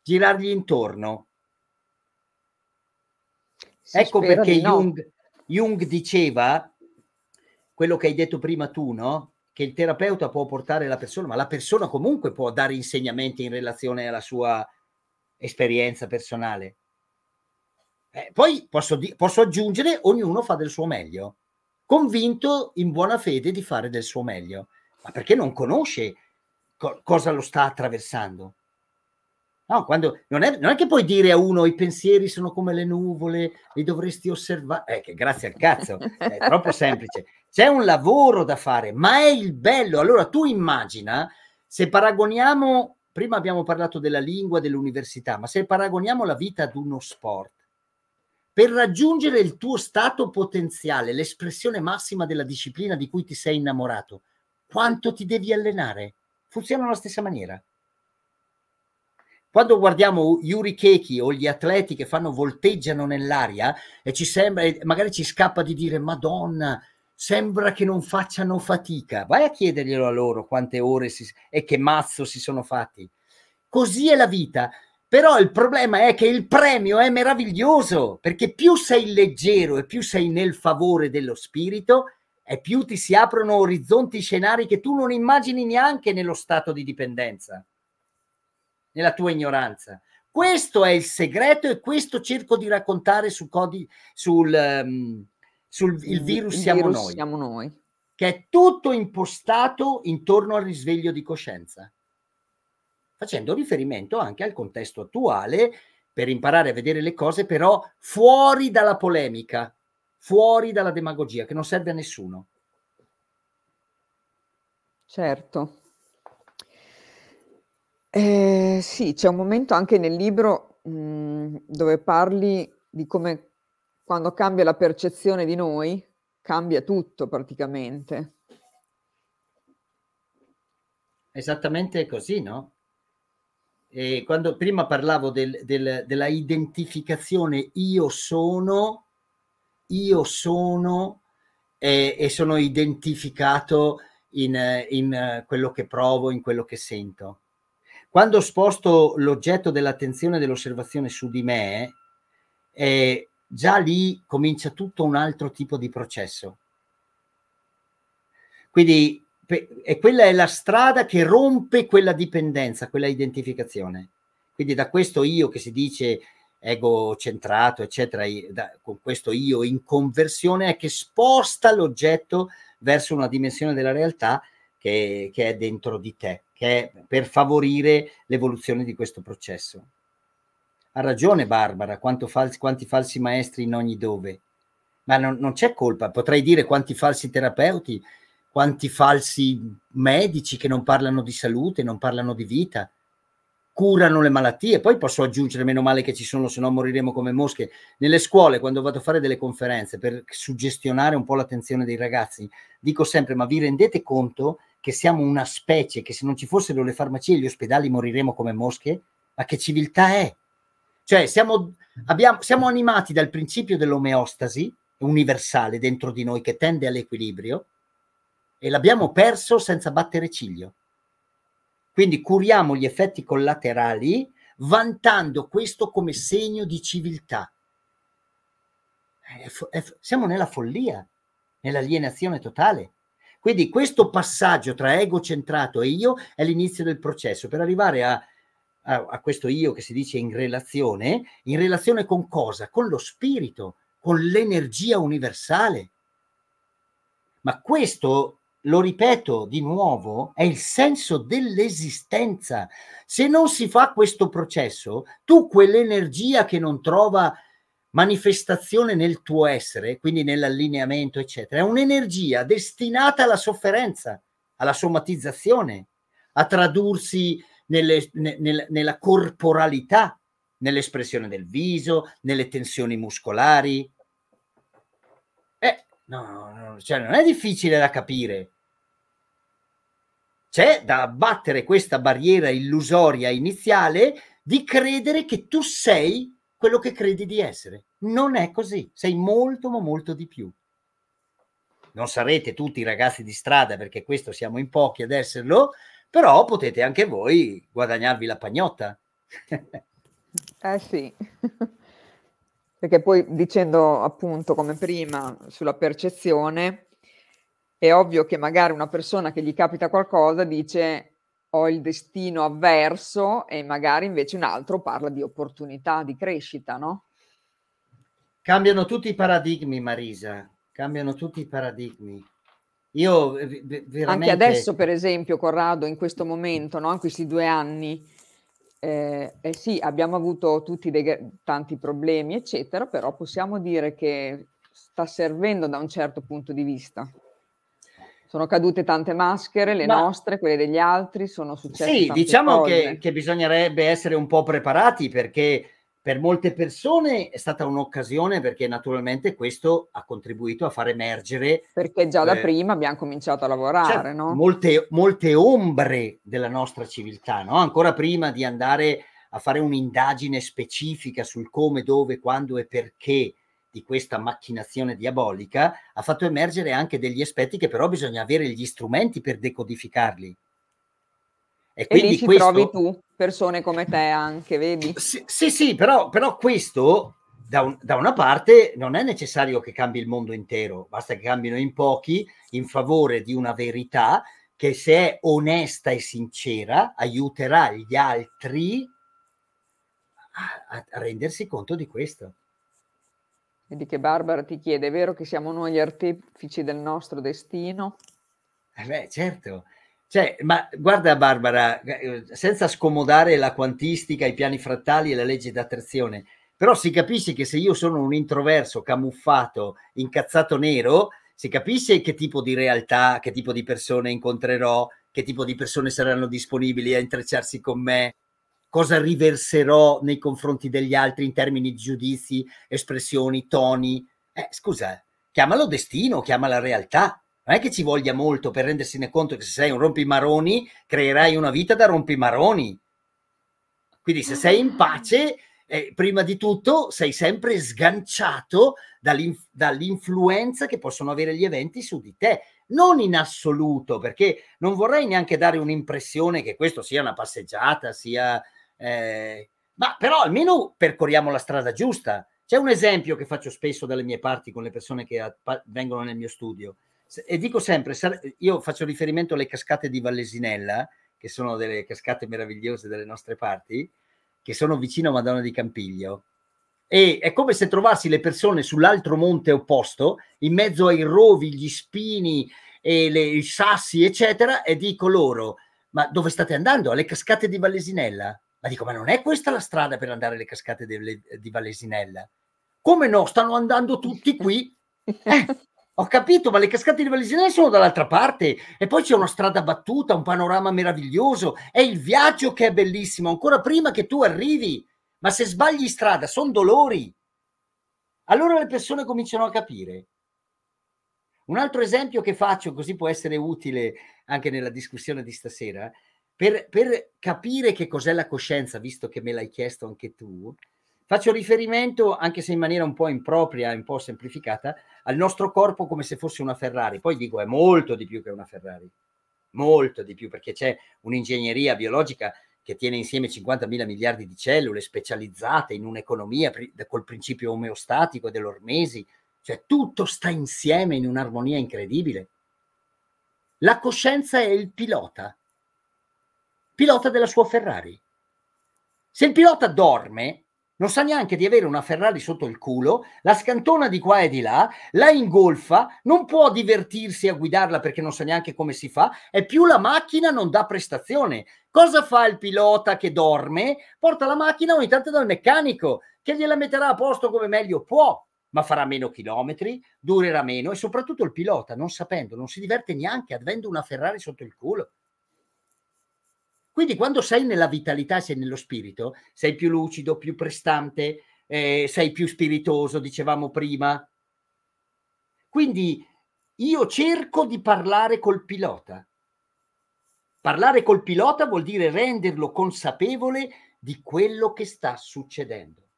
girargli intorno. Si ecco perché no. Jung, Jung diceva quello che hai detto prima tu, no? Che il terapeuta può portare la persona, ma la persona comunque può dare insegnamenti in relazione alla sua esperienza personale. Eh, poi posso, di- posso aggiungere, ognuno fa del suo meglio, convinto in buona fede di fare del suo meglio, ma perché non conosce co- cosa lo sta attraversando. No, quando, non, è, non, è, che puoi dire a uno i pensieri sono come le nuvole, li dovresti osservare. Eh, che grazie al cazzo, è troppo semplice. C'è un lavoro da fare, ma è il bello. Allora tu immagina se paragoniamo prima abbiamo parlato della lingua, dell'università, ma se paragoniamo la vita ad uno sport, per raggiungere il tuo stato potenziale, l'espressione massima della disciplina di cui ti sei innamorato, quanto ti devi allenare? Funziona alla stessa maniera. Quando guardiamo Yuri Keki o gli atleti che fanno volteggiano nell'aria e ci sembra, magari ci scappa di dire Madonna, sembra che non facciano fatica. Vai a chiederglielo a loro quante ore si, e che mazzo si sono fatti. Così è la vita. Però il problema è che il premio è meraviglioso, perché più sei leggero e più sei nel favore dello spirito, e più ti si aprono orizzonti scenari che tu non immagini neanche nello stato di dipendenza, nella tua ignoranza. Questo è il segreto e questo cerco di raccontare su codi, sul, um, sul il virus, il siamo, virus noi, siamo noi, che è tutto impostato intorno al risveglio di coscienza, facendo riferimento anche al contesto attuale per imparare a vedere le cose, però fuori dalla polemica, fuori dalla demagogia, che non serve a nessuno. Certo. Eh, sì, c'è un momento anche nel libro mh, dove parli di come quando cambia la percezione di noi, cambia tutto praticamente. Esattamente così, no? E quando prima parlavo del, del, della identificazione io sono, io sono e, e sono identificato in, in quello che provo, in quello che sento. Quando sposto l'oggetto dell'attenzione e dell'osservazione su di me, eh, già lì comincia tutto un altro tipo di processo. Quindi e quella è la strada che rompe quella dipendenza, quella identificazione. Quindi da questo io che si dice egocentrato, eccetera, da, con questo io in conversione è che sposta l'oggetto verso una dimensione della realtà che, che è dentro di te, che è per favorire l'evoluzione di questo processo. Ha ragione Barbara, falsi, quanti falsi maestri in ogni dove, ma non, non c'è colpa, potrei dire quanti falsi terapeuti, quanti falsi medici che non parlano di salute, non parlano di vita, curano le malattie. Poi posso aggiungere, meno male che ci sono, se no moriremo come mosche. Nelle scuole, quando vado a fare delle conferenze per suggestionare un po' l'attenzione dei ragazzi, dico sempre: ma vi rendete conto che siamo una specie che se non ci fossero le farmacie e gli ospedali moriremo come mosche? Ma che civiltà è? Cioè, siamo, abbiamo, siamo animati dal principio dell'omeostasi universale dentro di noi che tende all'equilibrio e l'abbiamo perso senza battere ciglio. Quindi curiamo gli effetti collaterali vantando questo come segno di civiltà. È, è, siamo nella follia, nell'alienazione totale. Quindi questo passaggio tra egocentrato e io è l'inizio del processo per arrivare a, a, a questo io che si dice in relazione, in relazione con cosa? Con lo spirito, con l'energia universale. Ma questo lo ripeto di nuovo, è il senso dell'esistenza. Se non si fa questo processo, tu quell'energia che non trova manifestazione nel tuo essere, quindi nell'allineamento, eccetera, è un'energia destinata alla sofferenza, alla somatizzazione, a tradursi nelle, nel, nella corporalità, nell'espressione del viso, nelle tensioni muscolari, No, no, cioè non è difficile da capire. C'è da abbattere questa barriera illusoria iniziale di credere che tu sei quello che credi di essere. Non è così, sei molto, ma molto di più. Non sarete tutti ragazzi di strada perché questo siamo in pochi ad esserlo, però potete anche voi guadagnarvi la pagnotta. eh sì. Perché poi dicendo appunto come prima sulla percezione, è ovvio che magari una persona che gli capita qualcosa dice ho il destino avverso e magari invece un altro parla di opportunità, di crescita, no? Cambiano tutti i paradigmi, Marisa, cambiano tutti i paradigmi. Io veramente... Anche adesso, per esempio, Corrado, in questo momento, no? in questi due anni, eh, eh sì, abbiamo avuto tutti dei, tanti problemi, eccetera, però possiamo dire che sta servendo da un certo punto di vista. Sono cadute tante maschere, le Ma, nostre, quelle degli altri, sono successe. Sì, diciamo che, che, bisognerebbe essere un po' preparati perché per molte persone è stata un'occasione perché naturalmente questo ha contribuito a far emergere. Perché già da eh, prima abbiamo cominciato a lavorare, cioè, no? Molte, molte ombre della nostra civiltà, no? Ancora prima di andare a fare un'indagine specifica sul come, dove, quando e perché di questa macchinazione diabolica, ha fatto emergere anche degli aspetti che però bisogna avere gli strumenti per decodificarli. E, e lì ci questo... trovi tu, persone come te anche, vedi? Sì, sì, sì però, però, questo da, un, da, una parte non è necessario che cambi il mondo intero, basta che cambino in pochi in favore di una verità che se è onesta e sincera aiuterà gli altri a, a rendersi conto di questo. Vedi che Barbara ti chiede, è vero che siamo noi gli artefici del nostro destino? Eh beh, certo. Cioè, ma guarda Barbara, senza scomodare la quantistica, i piani frattali e la legge d'attrazione, però si capisce che se io sono un introverso camuffato, incazzato nero, si capisce che tipo di realtà, che tipo di persone incontrerò, che tipo di persone saranno disponibili a intrecciarsi con me, cosa riverserò nei confronti degli altri in termini di giudizi, espressioni, toni. Eh, scusa, chiamalo destino, chiamala realtà non è che ci voglia molto per rendersene conto che se sei un rompimaroni creerai una vita da rompimaroni. Quindi se sei in pace eh, prima di tutto sei sempre sganciato dall'inf- dall'influenza che possono avere gli eventi su di te, non in assoluto, perché non vorrei neanche dare un'impressione che questo sia una passeggiata, sia... Eh, ma però almeno percorriamo la strada giusta. C'è un esempio che faccio spesso dalle mie parti con le persone che a, vengono nel mio studio e dico sempre, io faccio riferimento alle cascate di Vallesinella, che sono delle cascate meravigliose delle nostre parti, che sono vicino a Madonna di Campiglio. E è come se trovassi le persone sull'altro monte opposto, in mezzo ai rovi, gli spini e le, i sassi, eccetera, e dico loro: Ma dove state andando? Alle cascate di Vallesinella? Ma dico: Ma non è questa la strada per andare alle cascate di, di Vallesinella? Come no? Stanno andando tutti qui. Eh, ho capito, ma le cascate di Vallesinella sono dall'altra parte e poi c'è una strada battuta, un panorama meraviglioso, è il viaggio che è bellissimo, ancora prima che tu arrivi. Ma se sbagli strada, sono dolori. Allora le persone cominciano a capire. Un altro esempio che faccio, così può essere utile anche nella discussione di stasera, per, per capire che cos'è la coscienza, visto che me l'hai chiesto anche tu, Faccio riferimento, anche se in maniera un po' impropria, un po' semplificata, al nostro corpo come se fosse una Ferrari. Poi dico, è molto di più che una Ferrari, molto di più, perché c'è un'ingegneria biologica che tiene insieme 50 mila miliardi di cellule specializzate in un'economia col principio omeostatico dell'ormesi, cioè tutto sta insieme in un'armonia incredibile. La coscienza è il pilota, pilota della sua Ferrari. Se il pilota dorme, non sa neanche di avere una Ferrari sotto il culo, la scantona di qua e di là, la ingolfa, non può divertirsi a guidarla perché non sa neanche come si fa, e più la macchina non dà prestazione. Cosa fa il pilota che dorme? Porta la macchina ogni tanto dal meccanico, che gliela metterà a posto come meglio può, ma farà meno chilometri, durerà meno e soprattutto il pilota, non sapendo, non si diverte neanche avendo una Ferrari sotto il culo. Quindi quando sei nella vitalità, sei nello spirito, sei più lucido, più prestante, eh, sei più spiritoso, dicevamo prima. Quindi io cerco di parlare col pilota. Parlare col pilota vuol dire renderlo consapevole di quello che sta succedendo.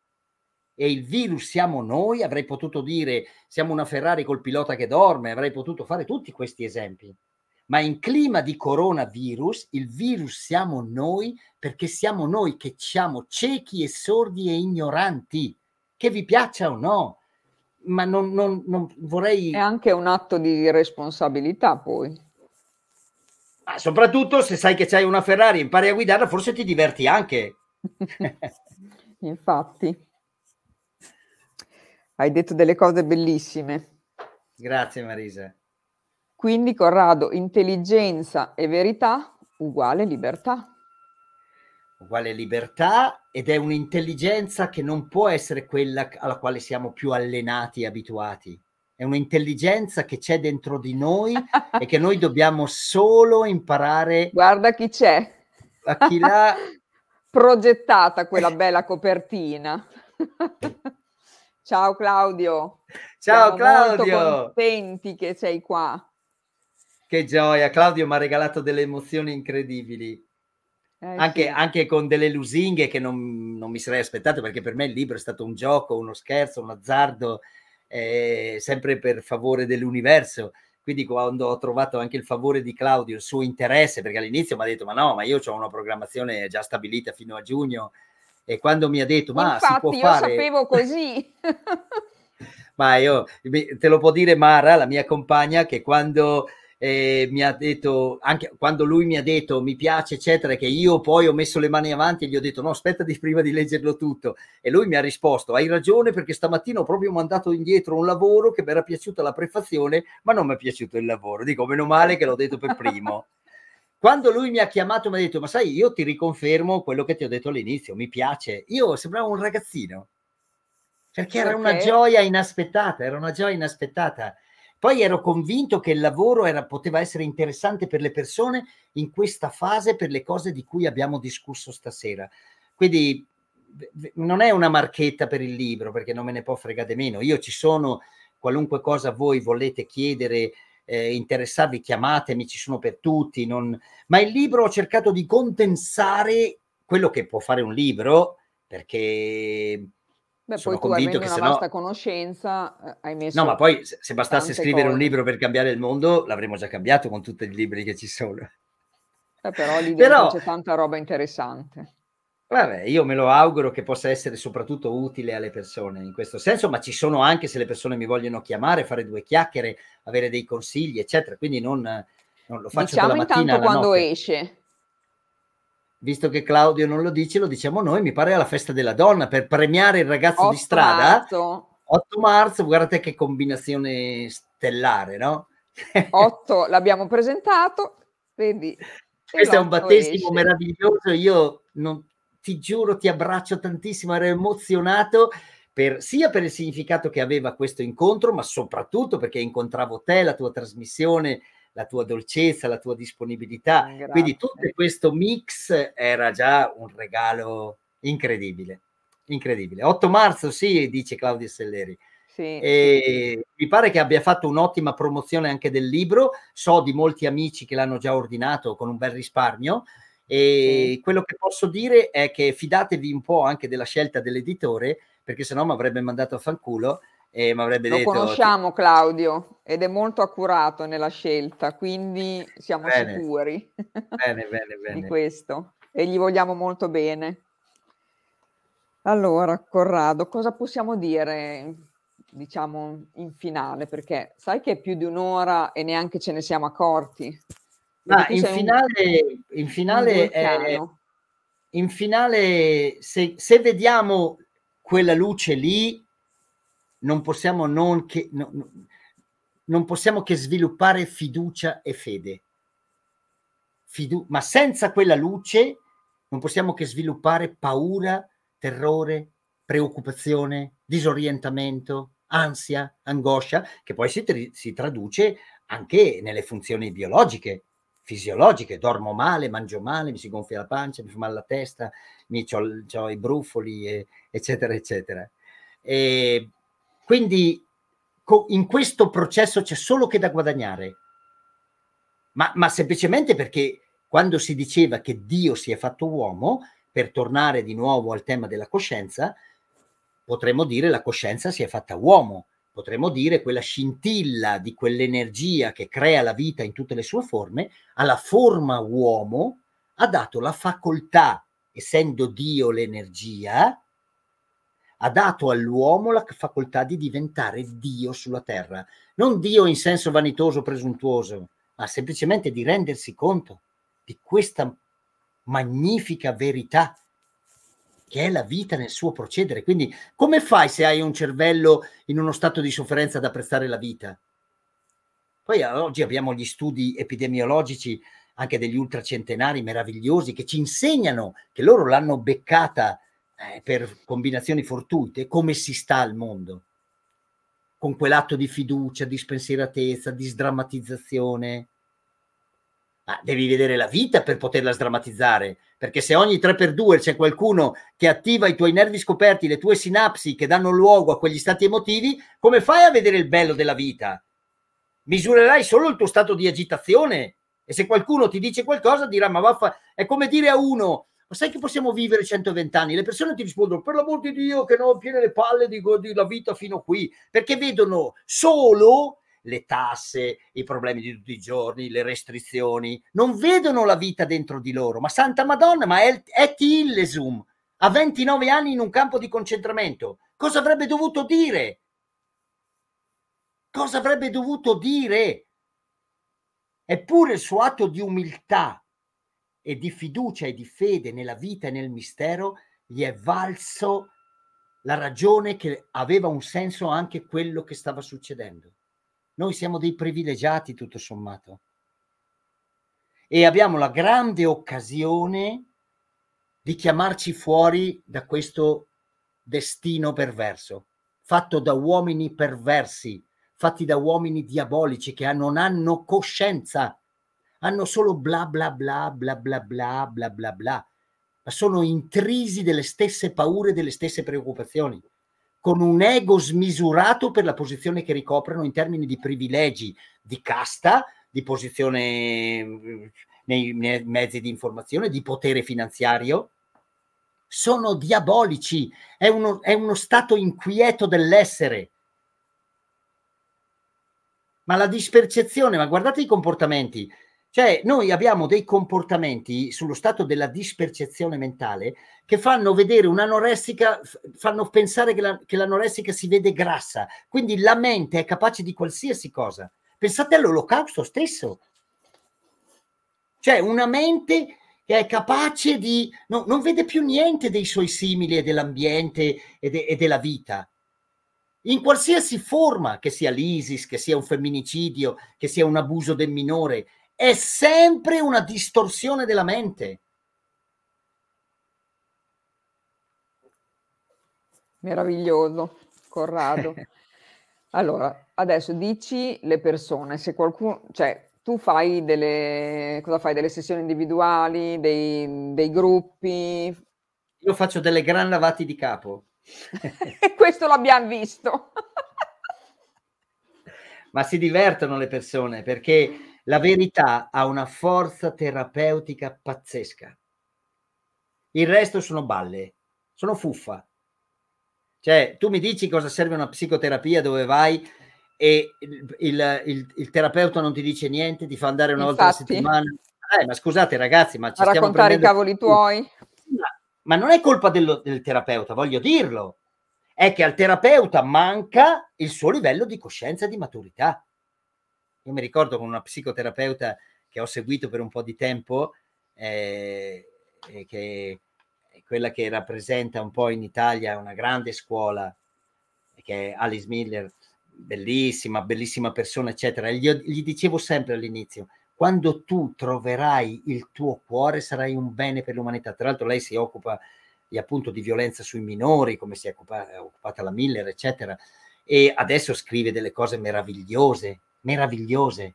E il virus siamo noi, avrei potuto dire siamo una Ferrari col pilota che dorme, avrei potuto fare tutti questi esempi ma in clima di coronavirus il virus siamo noi perché siamo noi che siamo ciechi e sordi e ignoranti, che vi piaccia o no. Ma non, non, non vorrei... È anche un atto di responsabilità poi. Ma soprattutto se sai che c'hai una Ferrari e impari a guidarla, forse ti diverti anche. Infatti. Hai detto delle cose bellissime. Grazie Marisa. Quindi Corrado, intelligenza e verità uguale libertà. Uguale libertà ed è un'intelligenza che non può essere quella alla quale siamo più allenati e abituati. È un'intelligenza che c'è dentro di noi e che noi dobbiamo solo imparare. Guarda chi c'è. A chi l'ha progettata quella bella copertina. Ciao Claudio. Ciao Siamo Claudio. Molto contenti che sei qua. Che gioia, Claudio mi ha regalato delle emozioni incredibili. Eh, anche, sì. anche, con delle lusinghe che non, non, mi sarei aspettato perché per me il libro è stato un gioco, uno scherzo, un azzardo, eh, sempre per favore dell'universo. Quindi quando ho trovato anche il favore di Claudio, il suo interesse, perché all'inizio mi ha detto ma no, ma io ho una programmazione già stabilita fino a giugno e quando mi ha detto ma Infatti, si può io fare... sapevo così. ma io te lo può dire Mara, la mia compagna, che quando eh, mi ha detto, anche quando lui mi ha detto mi piace, eccetera, che io poi ho messo le mani avanti e gli ho detto no, aspetta di prima di leggerlo tutto. E lui mi ha risposto, hai ragione perché stamattina ho proprio mandato indietro un lavoro che mi era piaciuta la prefazione, ma non mi è piaciuto il lavoro. Dico, meno male che l'ho detto per primo. Quando lui mi ha chiamato mi ha detto, ma sai, io ti riconfermo quello che ti ho detto all'inizio, mi piace. Io sembravo un ragazzino, perché era una gioia inaspettata, era una gioia inaspettata. Poi ero convinto che il lavoro era, poteva essere interessante per le persone in questa fase per le cose di cui abbiamo discusso stasera. Quindi non è una marchetta per il libro perché non me ne può fregare meno. Io ci sono, qualunque cosa voi volete chiedere, eh, interessarvi, chiamatemi, ci sono per tutti. Non... Ma il libro ho cercato di condensare quello che può fare un libro perché Beh, sono poi convinto che se no... vasta conoscenza eh, hai messo... No, ma poi se, se bastasse scrivere cose. un libro per cambiare il mondo, l'avremmo già cambiato con tutti i libri che ci sono. Eh, però lì però... c'è tanta roba interessante. Vabbè, io me lo auguro che possa essere soprattutto utile alle persone in questo senso, ma ci sono anche se le persone mi vogliono chiamare, fare due chiacchiere, avere dei consigli, eccetera. Quindi non, non lo faccio diciamo dalla mattina intanto quando notte. esce. Visto che Claudio non lo dice, lo diciamo noi, mi pare alla festa della donna per premiare il ragazzo di strada. Marzo. 8 marzo, guardate che combinazione stellare, no? 8 l'abbiamo presentato, vedi. Questo è un battesimo esce. meraviglioso, io non, ti giuro, ti abbraccio tantissimo, ero emozionato per, sia per il significato che aveva questo incontro, ma soprattutto perché incontravo te, la tua trasmissione, la tua dolcezza, la tua disponibilità. Grazie. Quindi tutto questo mix era già un regalo incredibile. Incredibile. 8 marzo, sì, dice Claudio Selleri. Sì, e mi pare che abbia fatto un'ottima promozione anche del libro. So di molti amici che l'hanno già ordinato con un bel risparmio. E sì. quello che posso dire è che fidatevi un po' anche della scelta dell'editore, perché sennò mi avrebbe mandato a fanculo e mi avrebbe Lo detto... Lo conosciamo Claudio ed è molto accurato nella scelta, quindi siamo bene. sicuri bene, bene, bene. di questo e gli vogliamo molto bene. Allora, Corrado, cosa possiamo dire, diciamo, in finale? Perché sai che è più di un'ora e neanche ce ne siamo accorti. Ma in finale, un, in finale, è, in finale se, se, vediamo quella luce lì, non possiamo, non, che, no, non possiamo che sviluppare fiducia e fede. Fidu- ma senza quella luce non possiamo che sviluppare paura, terrore, preoccupazione, disorientamento, ansia, angoscia, che poi si, tri- si traduce anche nelle funzioni biologiche fisiologiche, dormo male, mangio male, mi si gonfia la pancia, mi fa male la testa, mi ho i brufoli, e, eccetera, eccetera. E quindi co- in questo processo c'è solo che da guadagnare, ma, ma semplicemente perché quando si diceva che Dio si è fatto uomo, per tornare di nuovo al tema della coscienza, potremmo dire la coscienza si è fatta uomo, potremmo dire quella scintilla di quell'energia che crea la vita in tutte le sue forme, alla forma uomo ha dato la facoltà, essendo Dio l'energia, ha dato all'uomo la facoltà di diventare Dio sulla terra. Non Dio in senso vanitoso, presuntuoso, ma semplicemente di rendersi conto di questa magnifica verità che è la vita nel suo procedere. Quindi come fai se hai un cervello in uno stato di sofferenza ad apprezzare la vita? Poi oggi abbiamo gli studi epidemiologici anche degli ultracentenari meravigliosi che ci insegnano che loro l'hanno beccata eh, per combinazioni fortuite, come si sta al mondo, con quell'atto di fiducia, di spensieratezza, di sdrammatizzazione, ma devi vedere la vita per poterla sdrammatizzare, perché se ogni 3x2 c'è qualcuno che attiva i tuoi nervi scoperti, le tue sinapsi che danno luogo a quegli stati emotivi, come fai a vedere il bello della vita? Misurerai solo il tuo stato di agitazione? E se qualcuno ti dice qualcosa dirà ma vaffa, è come dire a uno ma sai che possiamo vivere 120 anni? Le persone ti rispondono per l'amor di Dio che non piene le palle di, di la vita fino a qui, perché vedono solo le tasse, i problemi di tutti i giorni, le restrizioni, non vedono la vita dentro di loro. Ma Santa Madonna, ma è, è Tillesum, a 29 anni in un campo di concentramento. Cosa avrebbe dovuto dire? Cosa avrebbe dovuto dire? Eppure il suo atto di umiltà e di fiducia e di fede nella vita e nel mistero gli è valso la ragione che aveva un senso anche quello che stava succedendo. Noi siamo dei privilegiati tutto sommato e abbiamo la grande occasione di chiamarci fuori da questo destino perverso, fatto da uomini perversi, fatti da uomini diabolici che non hanno coscienza, hanno solo bla bla bla bla bla bla bla bla bla, ma sono intrisi delle stesse paure, delle stesse preoccupazioni con un ego smisurato per la posizione che ricoprono in termini di privilegi di casta, di posizione mm, nei, nei mezzi di informazione, di potere finanziario. sono diabolici, è uno, è uno stato inquieto dell'essere. Ma la dispercezione, ma guardate i comportamenti, cioè noi abbiamo dei comportamenti sullo stato della dispercezione mentale che fanno vedere un'anoressica, fanno pensare che, la, che l'anoressica si vede grassa, quindi la mente è capace di qualsiasi cosa. Pensate all'olocausto stesso. Cioè una mente che è capace di... No, non vede più niente dei suoi simili e dell'ambiente e, de, e della vita. In qualsiasi forma, che sia l'ISIS, che sia un femminicidio, che sia un abuso del minore, è sempre una distorsione della mente. Meraviglioso, Corrado. allora, adesso dici le persone, se qualcuno, cioè tu fai delle, cosa fai? Delle sessioni individuali, dei, dei gruppi? Io faccio delle gran lavati di capo. Questo l'abbiamo visto. Ma si divertono le persone perché la verità ha una forza terapeutica pazzesca. Il resto sono balle, sono fuffa. Cioè, tu mi dici cosa serve una psicoterapia dove vai e il, il, il, il, terapeuta non ti dice niente, ti fa andare una Infatti. volta alla settimana. Eh, ma scusate ragazzi, ma ci a stiamo raccontare i cavoli tuoi. Ma, ma non è colpa dello, del terapeuta, voglio dirlo. È che al terapeuta manca il suo livello di coscienza e di maturità. Io mi ricordo con una psicoterapeuta che ho seguito per un po' di tempo, eh, che è quella che rappresenta un po' in Italia una grande scuola, che è Alice Miller, bellissima, bellissima persona, eccetera. Gli, gli dicevo sempre all'inizio, quando tu troverai il tuo cuore sarai un bene per l'umanità. Tra l'altro lei si occupa di, appunto di violenza sui minori, come si è occupata, occupata la Miller, eccetera, e adesso scrive delle cose meravigliose, meravigliose.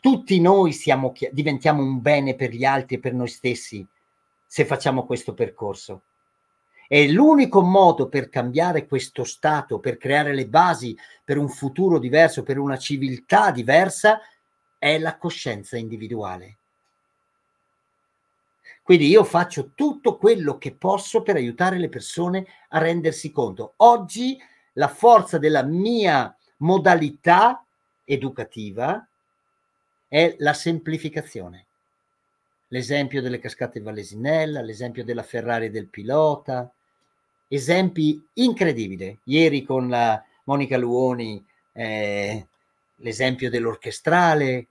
Tutti noi siamo, diventiamo un bene per gli altri e per noi stessi se facciamo questo percorso. E l'unico modo per cambiare questo stato, per creare le basi per un futuro diverso, per una civiltà diversa, è la coscienza individuale. Quindi io faccio tutto quello che posso per aiutare le persone a rendersi conto. Oggi la forza della mia modalità educativa è la semplificazione. L'esempio delle cascate Vallesinella, l'esempio della Ferrari del pilota, esempi incredibili. Ieri con la Monica Luoni, eh, l'esempio dell'orchestrale,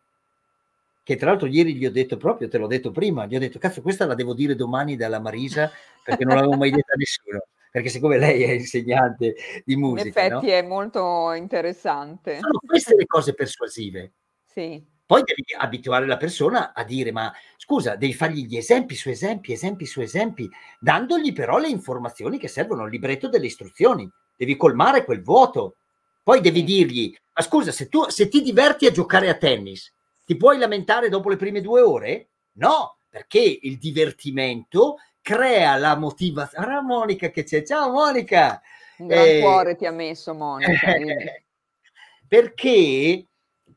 che tra l'altro ieri gli ho detto proprio, te l'ho detto prima, gli ho detto, cazzo, questa la devo dire domani dalla Marisa, perché non l'avevo mai detta a nessuno, perché siccome lei è insegnante di musica. In effetti no? è molto interessante. Sono queste le cose persuasive. Sì. Poi devi abituare la persona a dire, ma scusa, devi fargli gli esempi su esempi, esempi su esempi, dandogli però le informazioni che servono, il libretto delle istruzioni. Devi colmare quel vuoto. Poi devi dirgli, ma scusa, se tu se ti diverti a giocare a tennis, ti puoi lamentare dopo le prime due ore? No, perché il divertimento crea la motivazione. Ah, Monica che c'è, ciao Monica! Un gran eh, cuore ti ha messo Monica. perché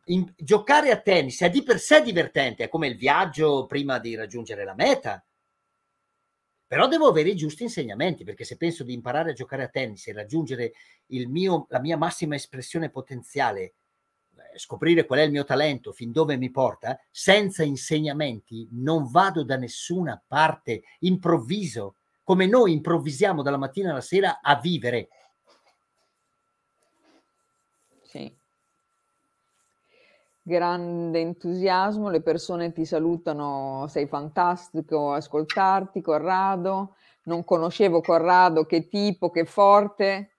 in, giocare a tennis è di per sé divertente, è come il viaggio prima di raggiungere la meta. Però devo avere i giusti insegnamenti, perché se penso di imparare a giocare a tennis e raggiungere mio, la mia massima espressione potenziale, eh, scoprire qual è il mio talento, fin dove mi porta, senza insegnamenti non vado da nessuna parte, improvviso, come noi improvvisiamo dalla mattina alla sera a vivere. Sì. Grande entusiasmo, le persone ti salutano, sei fantastico, ascoltarti Corrado, non conoscevo Corrado, che tipo, che forte,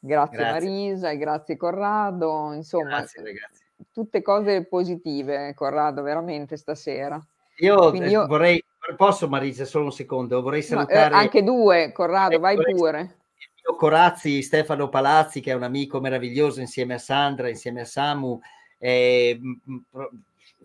grazie, grazie. Marisa e grazie Corrado, insomma, grazie, tutte cose positive Corrado, veramente stasera. Io, io... vorrei, posso Marisa, solo un secondo, vorrei salutare... No, eh, anche due, Corrado, eh, vai pure. Corazzi, Stefano Palazzi, che è un amico meraviglioso insieme a Sandra, insieme a Samu, eh,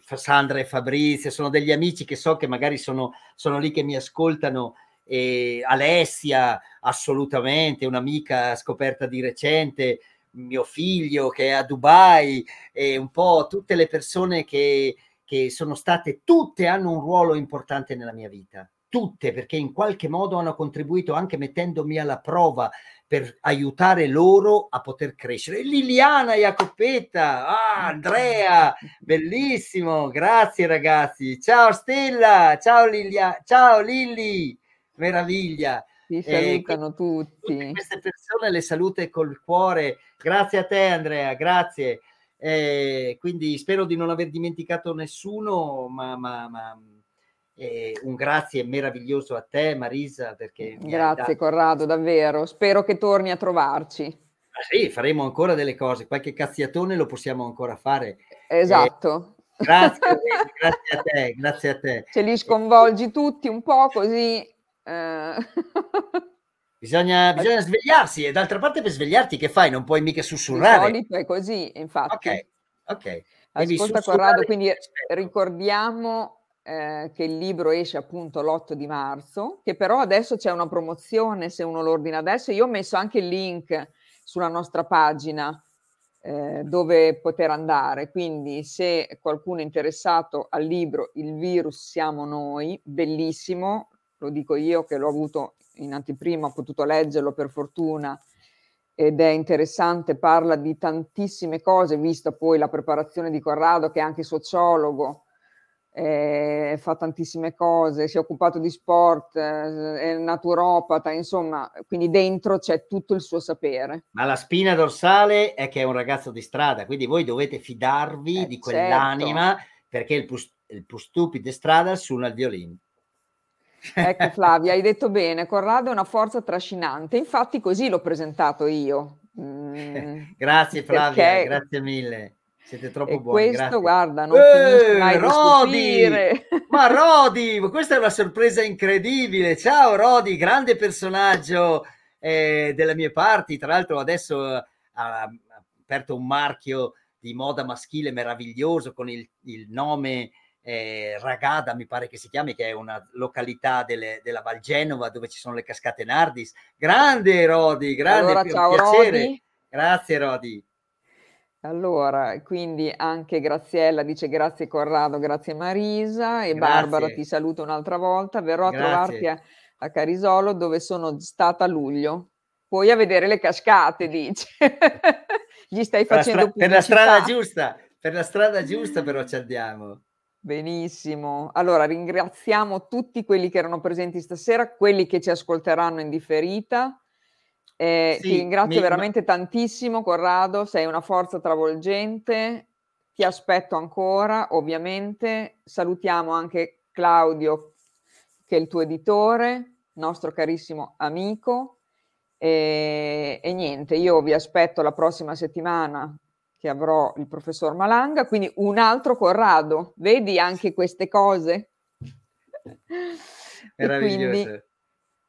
Sandra e Fabrizio, sono degli amici che so che magari sono, sono lì che mi ascoltano. E Alessia, assolutamente, un'amica scoperta di recente, mio figlio che è a Dubai, e un po' tutte le persone che, che sono state, tutte hanno un ruolo importante nella mia vita tutte perché in qualche modo hanno contribuito anche mettendomi alla prova per aiutare loro a poter crescere. Liliana Jacopetta, ah, Andrea, bellissimo, grazie ragazzi. Ciao Stella, ciao Lilia, ciao Lilli, meraviglia. Ti eh, salutano eh, tutti. Queste persone le salute col cuore. Grazie a te Andrea, grazie. Eh, quindi spero di non aver dimenticato nessuno, ma, ma, ma eh, un grazie meraviglioso a te Marisa. Perché grazie Corrado, davvero. Spero che torni a trovarci. Ah, sì, faremo ancora delle cose, qualche cazziatone lo possiamo ancora fare. Esatto. Eh, grazie, grazie a te, grazie a te. Ce li sconvolgi tutti un po' così eh... Bisogna, bisogna, svegliarsi e d'altra parte per svegliarti che fai? Non puoi mica sussurrare. Di solito è così, infatti. Ok, ok. Ascolta Corrado, quindi ricordiamo eh, che il libro esce appunto l'8 di marzo, che però adesso c'è una promozione se uno lo ordina adesso. Io ho messo anche il link sulla nostra pagina eh, dove poter andare, quindi se qualcuno è interessato al libro Il virus siamo noi, bellissimo, lo dico io che l'ho avuto in anteprima, ho potuto leggerlo per fortuna ed è interessante, parla di tantissime cose, vista poi la preparazione di Corrado che è anche sociologo, eh, fa tantissime cose, si è occupato di sport, eh, è naturopata, insomma, quindi dentro c'è tutto il suo sapere. Ma la spina dorsale è che è un ragazzo di strada, quindi voi dovete fidarvi eh, di quell'anima certo. perché il più, il più stupido di strada suona il violino. Ecco Flavia, hai detto bene, Corrado è una forza trascinante, infatti così l'ho presentato io. Mm, grazie Flavia, perché... grazie mille. Siete troppo e buoni. Questo, grazie. guarda, non eh, mai Rodi! Ma Rodi, questa è una sorpresa incredibile. Ciao Rodi, grande personaggio eh, delle mie parti. Tra l'altro adesso ha aperto un marchio di moda maschile meraviglioso con il, il nome eh, Ragada, mi pare che si chiami, che è una località delle, della Val Genova dove ci sono le cascate Nardis. Grande Rodi, grande allora, ciao, piacere. Rodi. Grazie Rodi. Allora, quindi anche Graziella dice grazie Corrado, grazie Marisa e grazie. Barbara ti saluto un'altra volta, verrò grazie. a trovarti a, a, Carisolo dove sono stata a luglio. Poi a vedere le cascate, dice. Gli stai facendo la, stra- per la strada giusta, per la strada giusta però ci andiamo. Benissimo. Allora ringraziamo tutti quelli che erano presenti stasera, quelli che ci ascolteranno in differita. Eh, sì, ti ringrazio mi, veramente tantissimo, Corrado, sei una forza travolgente. Ti aspetto ancora, ovviamente. Salutiamo anche Claudio, che è il tuo editore, nostro carissimo amico. E, e niente, io vi aspetto la prossima settimana che avrò il professor Malanga, quindi un altro Corrado. Vedi anche queste cose? Meraviglioso.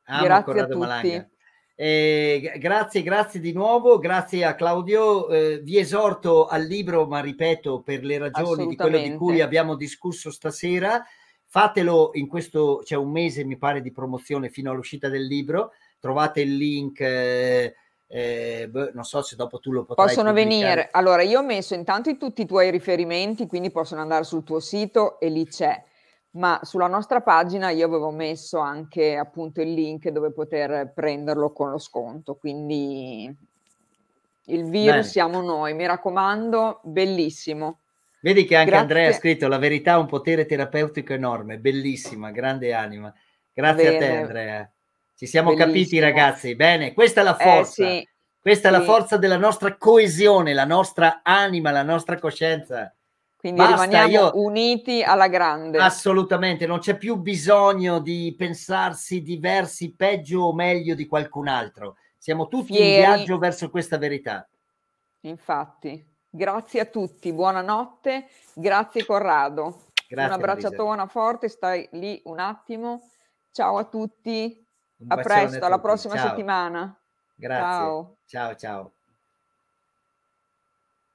grazie Corrado a tutti. Eh, grazie, grazie di nuovo, grazie a Claudio. Eh, vi esorto al libro, ma ripeto, per le ragioni di quello di cui abbiamo discusso stasera, fatelo in questo, c'è un mese mi pare di promozione fino all'uscita del libro, trovate il link. Eh, eh, beh, non so se dopo tu lo potrai possono pubblicare. venire allora io ho messo intanto in tutti i tuoi riferimenti quindi possono andare sul tuo sito e lì c'è ma sulla nostra pagina io avevo messo anche appunto il link dove poter prenderlo con lo sconto quindi il virus Bene. siamo noi mi raccomando bellissimo vedi che anche Grazie. Andrea ha scritto la verità è un potere terapeutico enorme bellissima grande anima grazie Bene. a te Andrea ci siamo Bellissimo. capiti, ragazzi. Bene, questa è la eh, forza. Eh, sì, questa sì. è la forza della nostra coesione, la nostra anima, la nostra coscienza. Quindi Basta, rimaniamo io... uniti alla grande. Assolutamente, non c'è più bisogno di pensarsi diversi, peggio o meglio di qualcun altro. Siamo tutti Fieri. in viaggio verso questa verità. Infatti, grazie a tutti, buonanotte, grazie Corrado. Grazie, un abbracciatona forte, stai lì un attimo. Ciao a tutti. A presto, alla prossima ciao. settimana. Grazie. Ciao, ciao. ciao.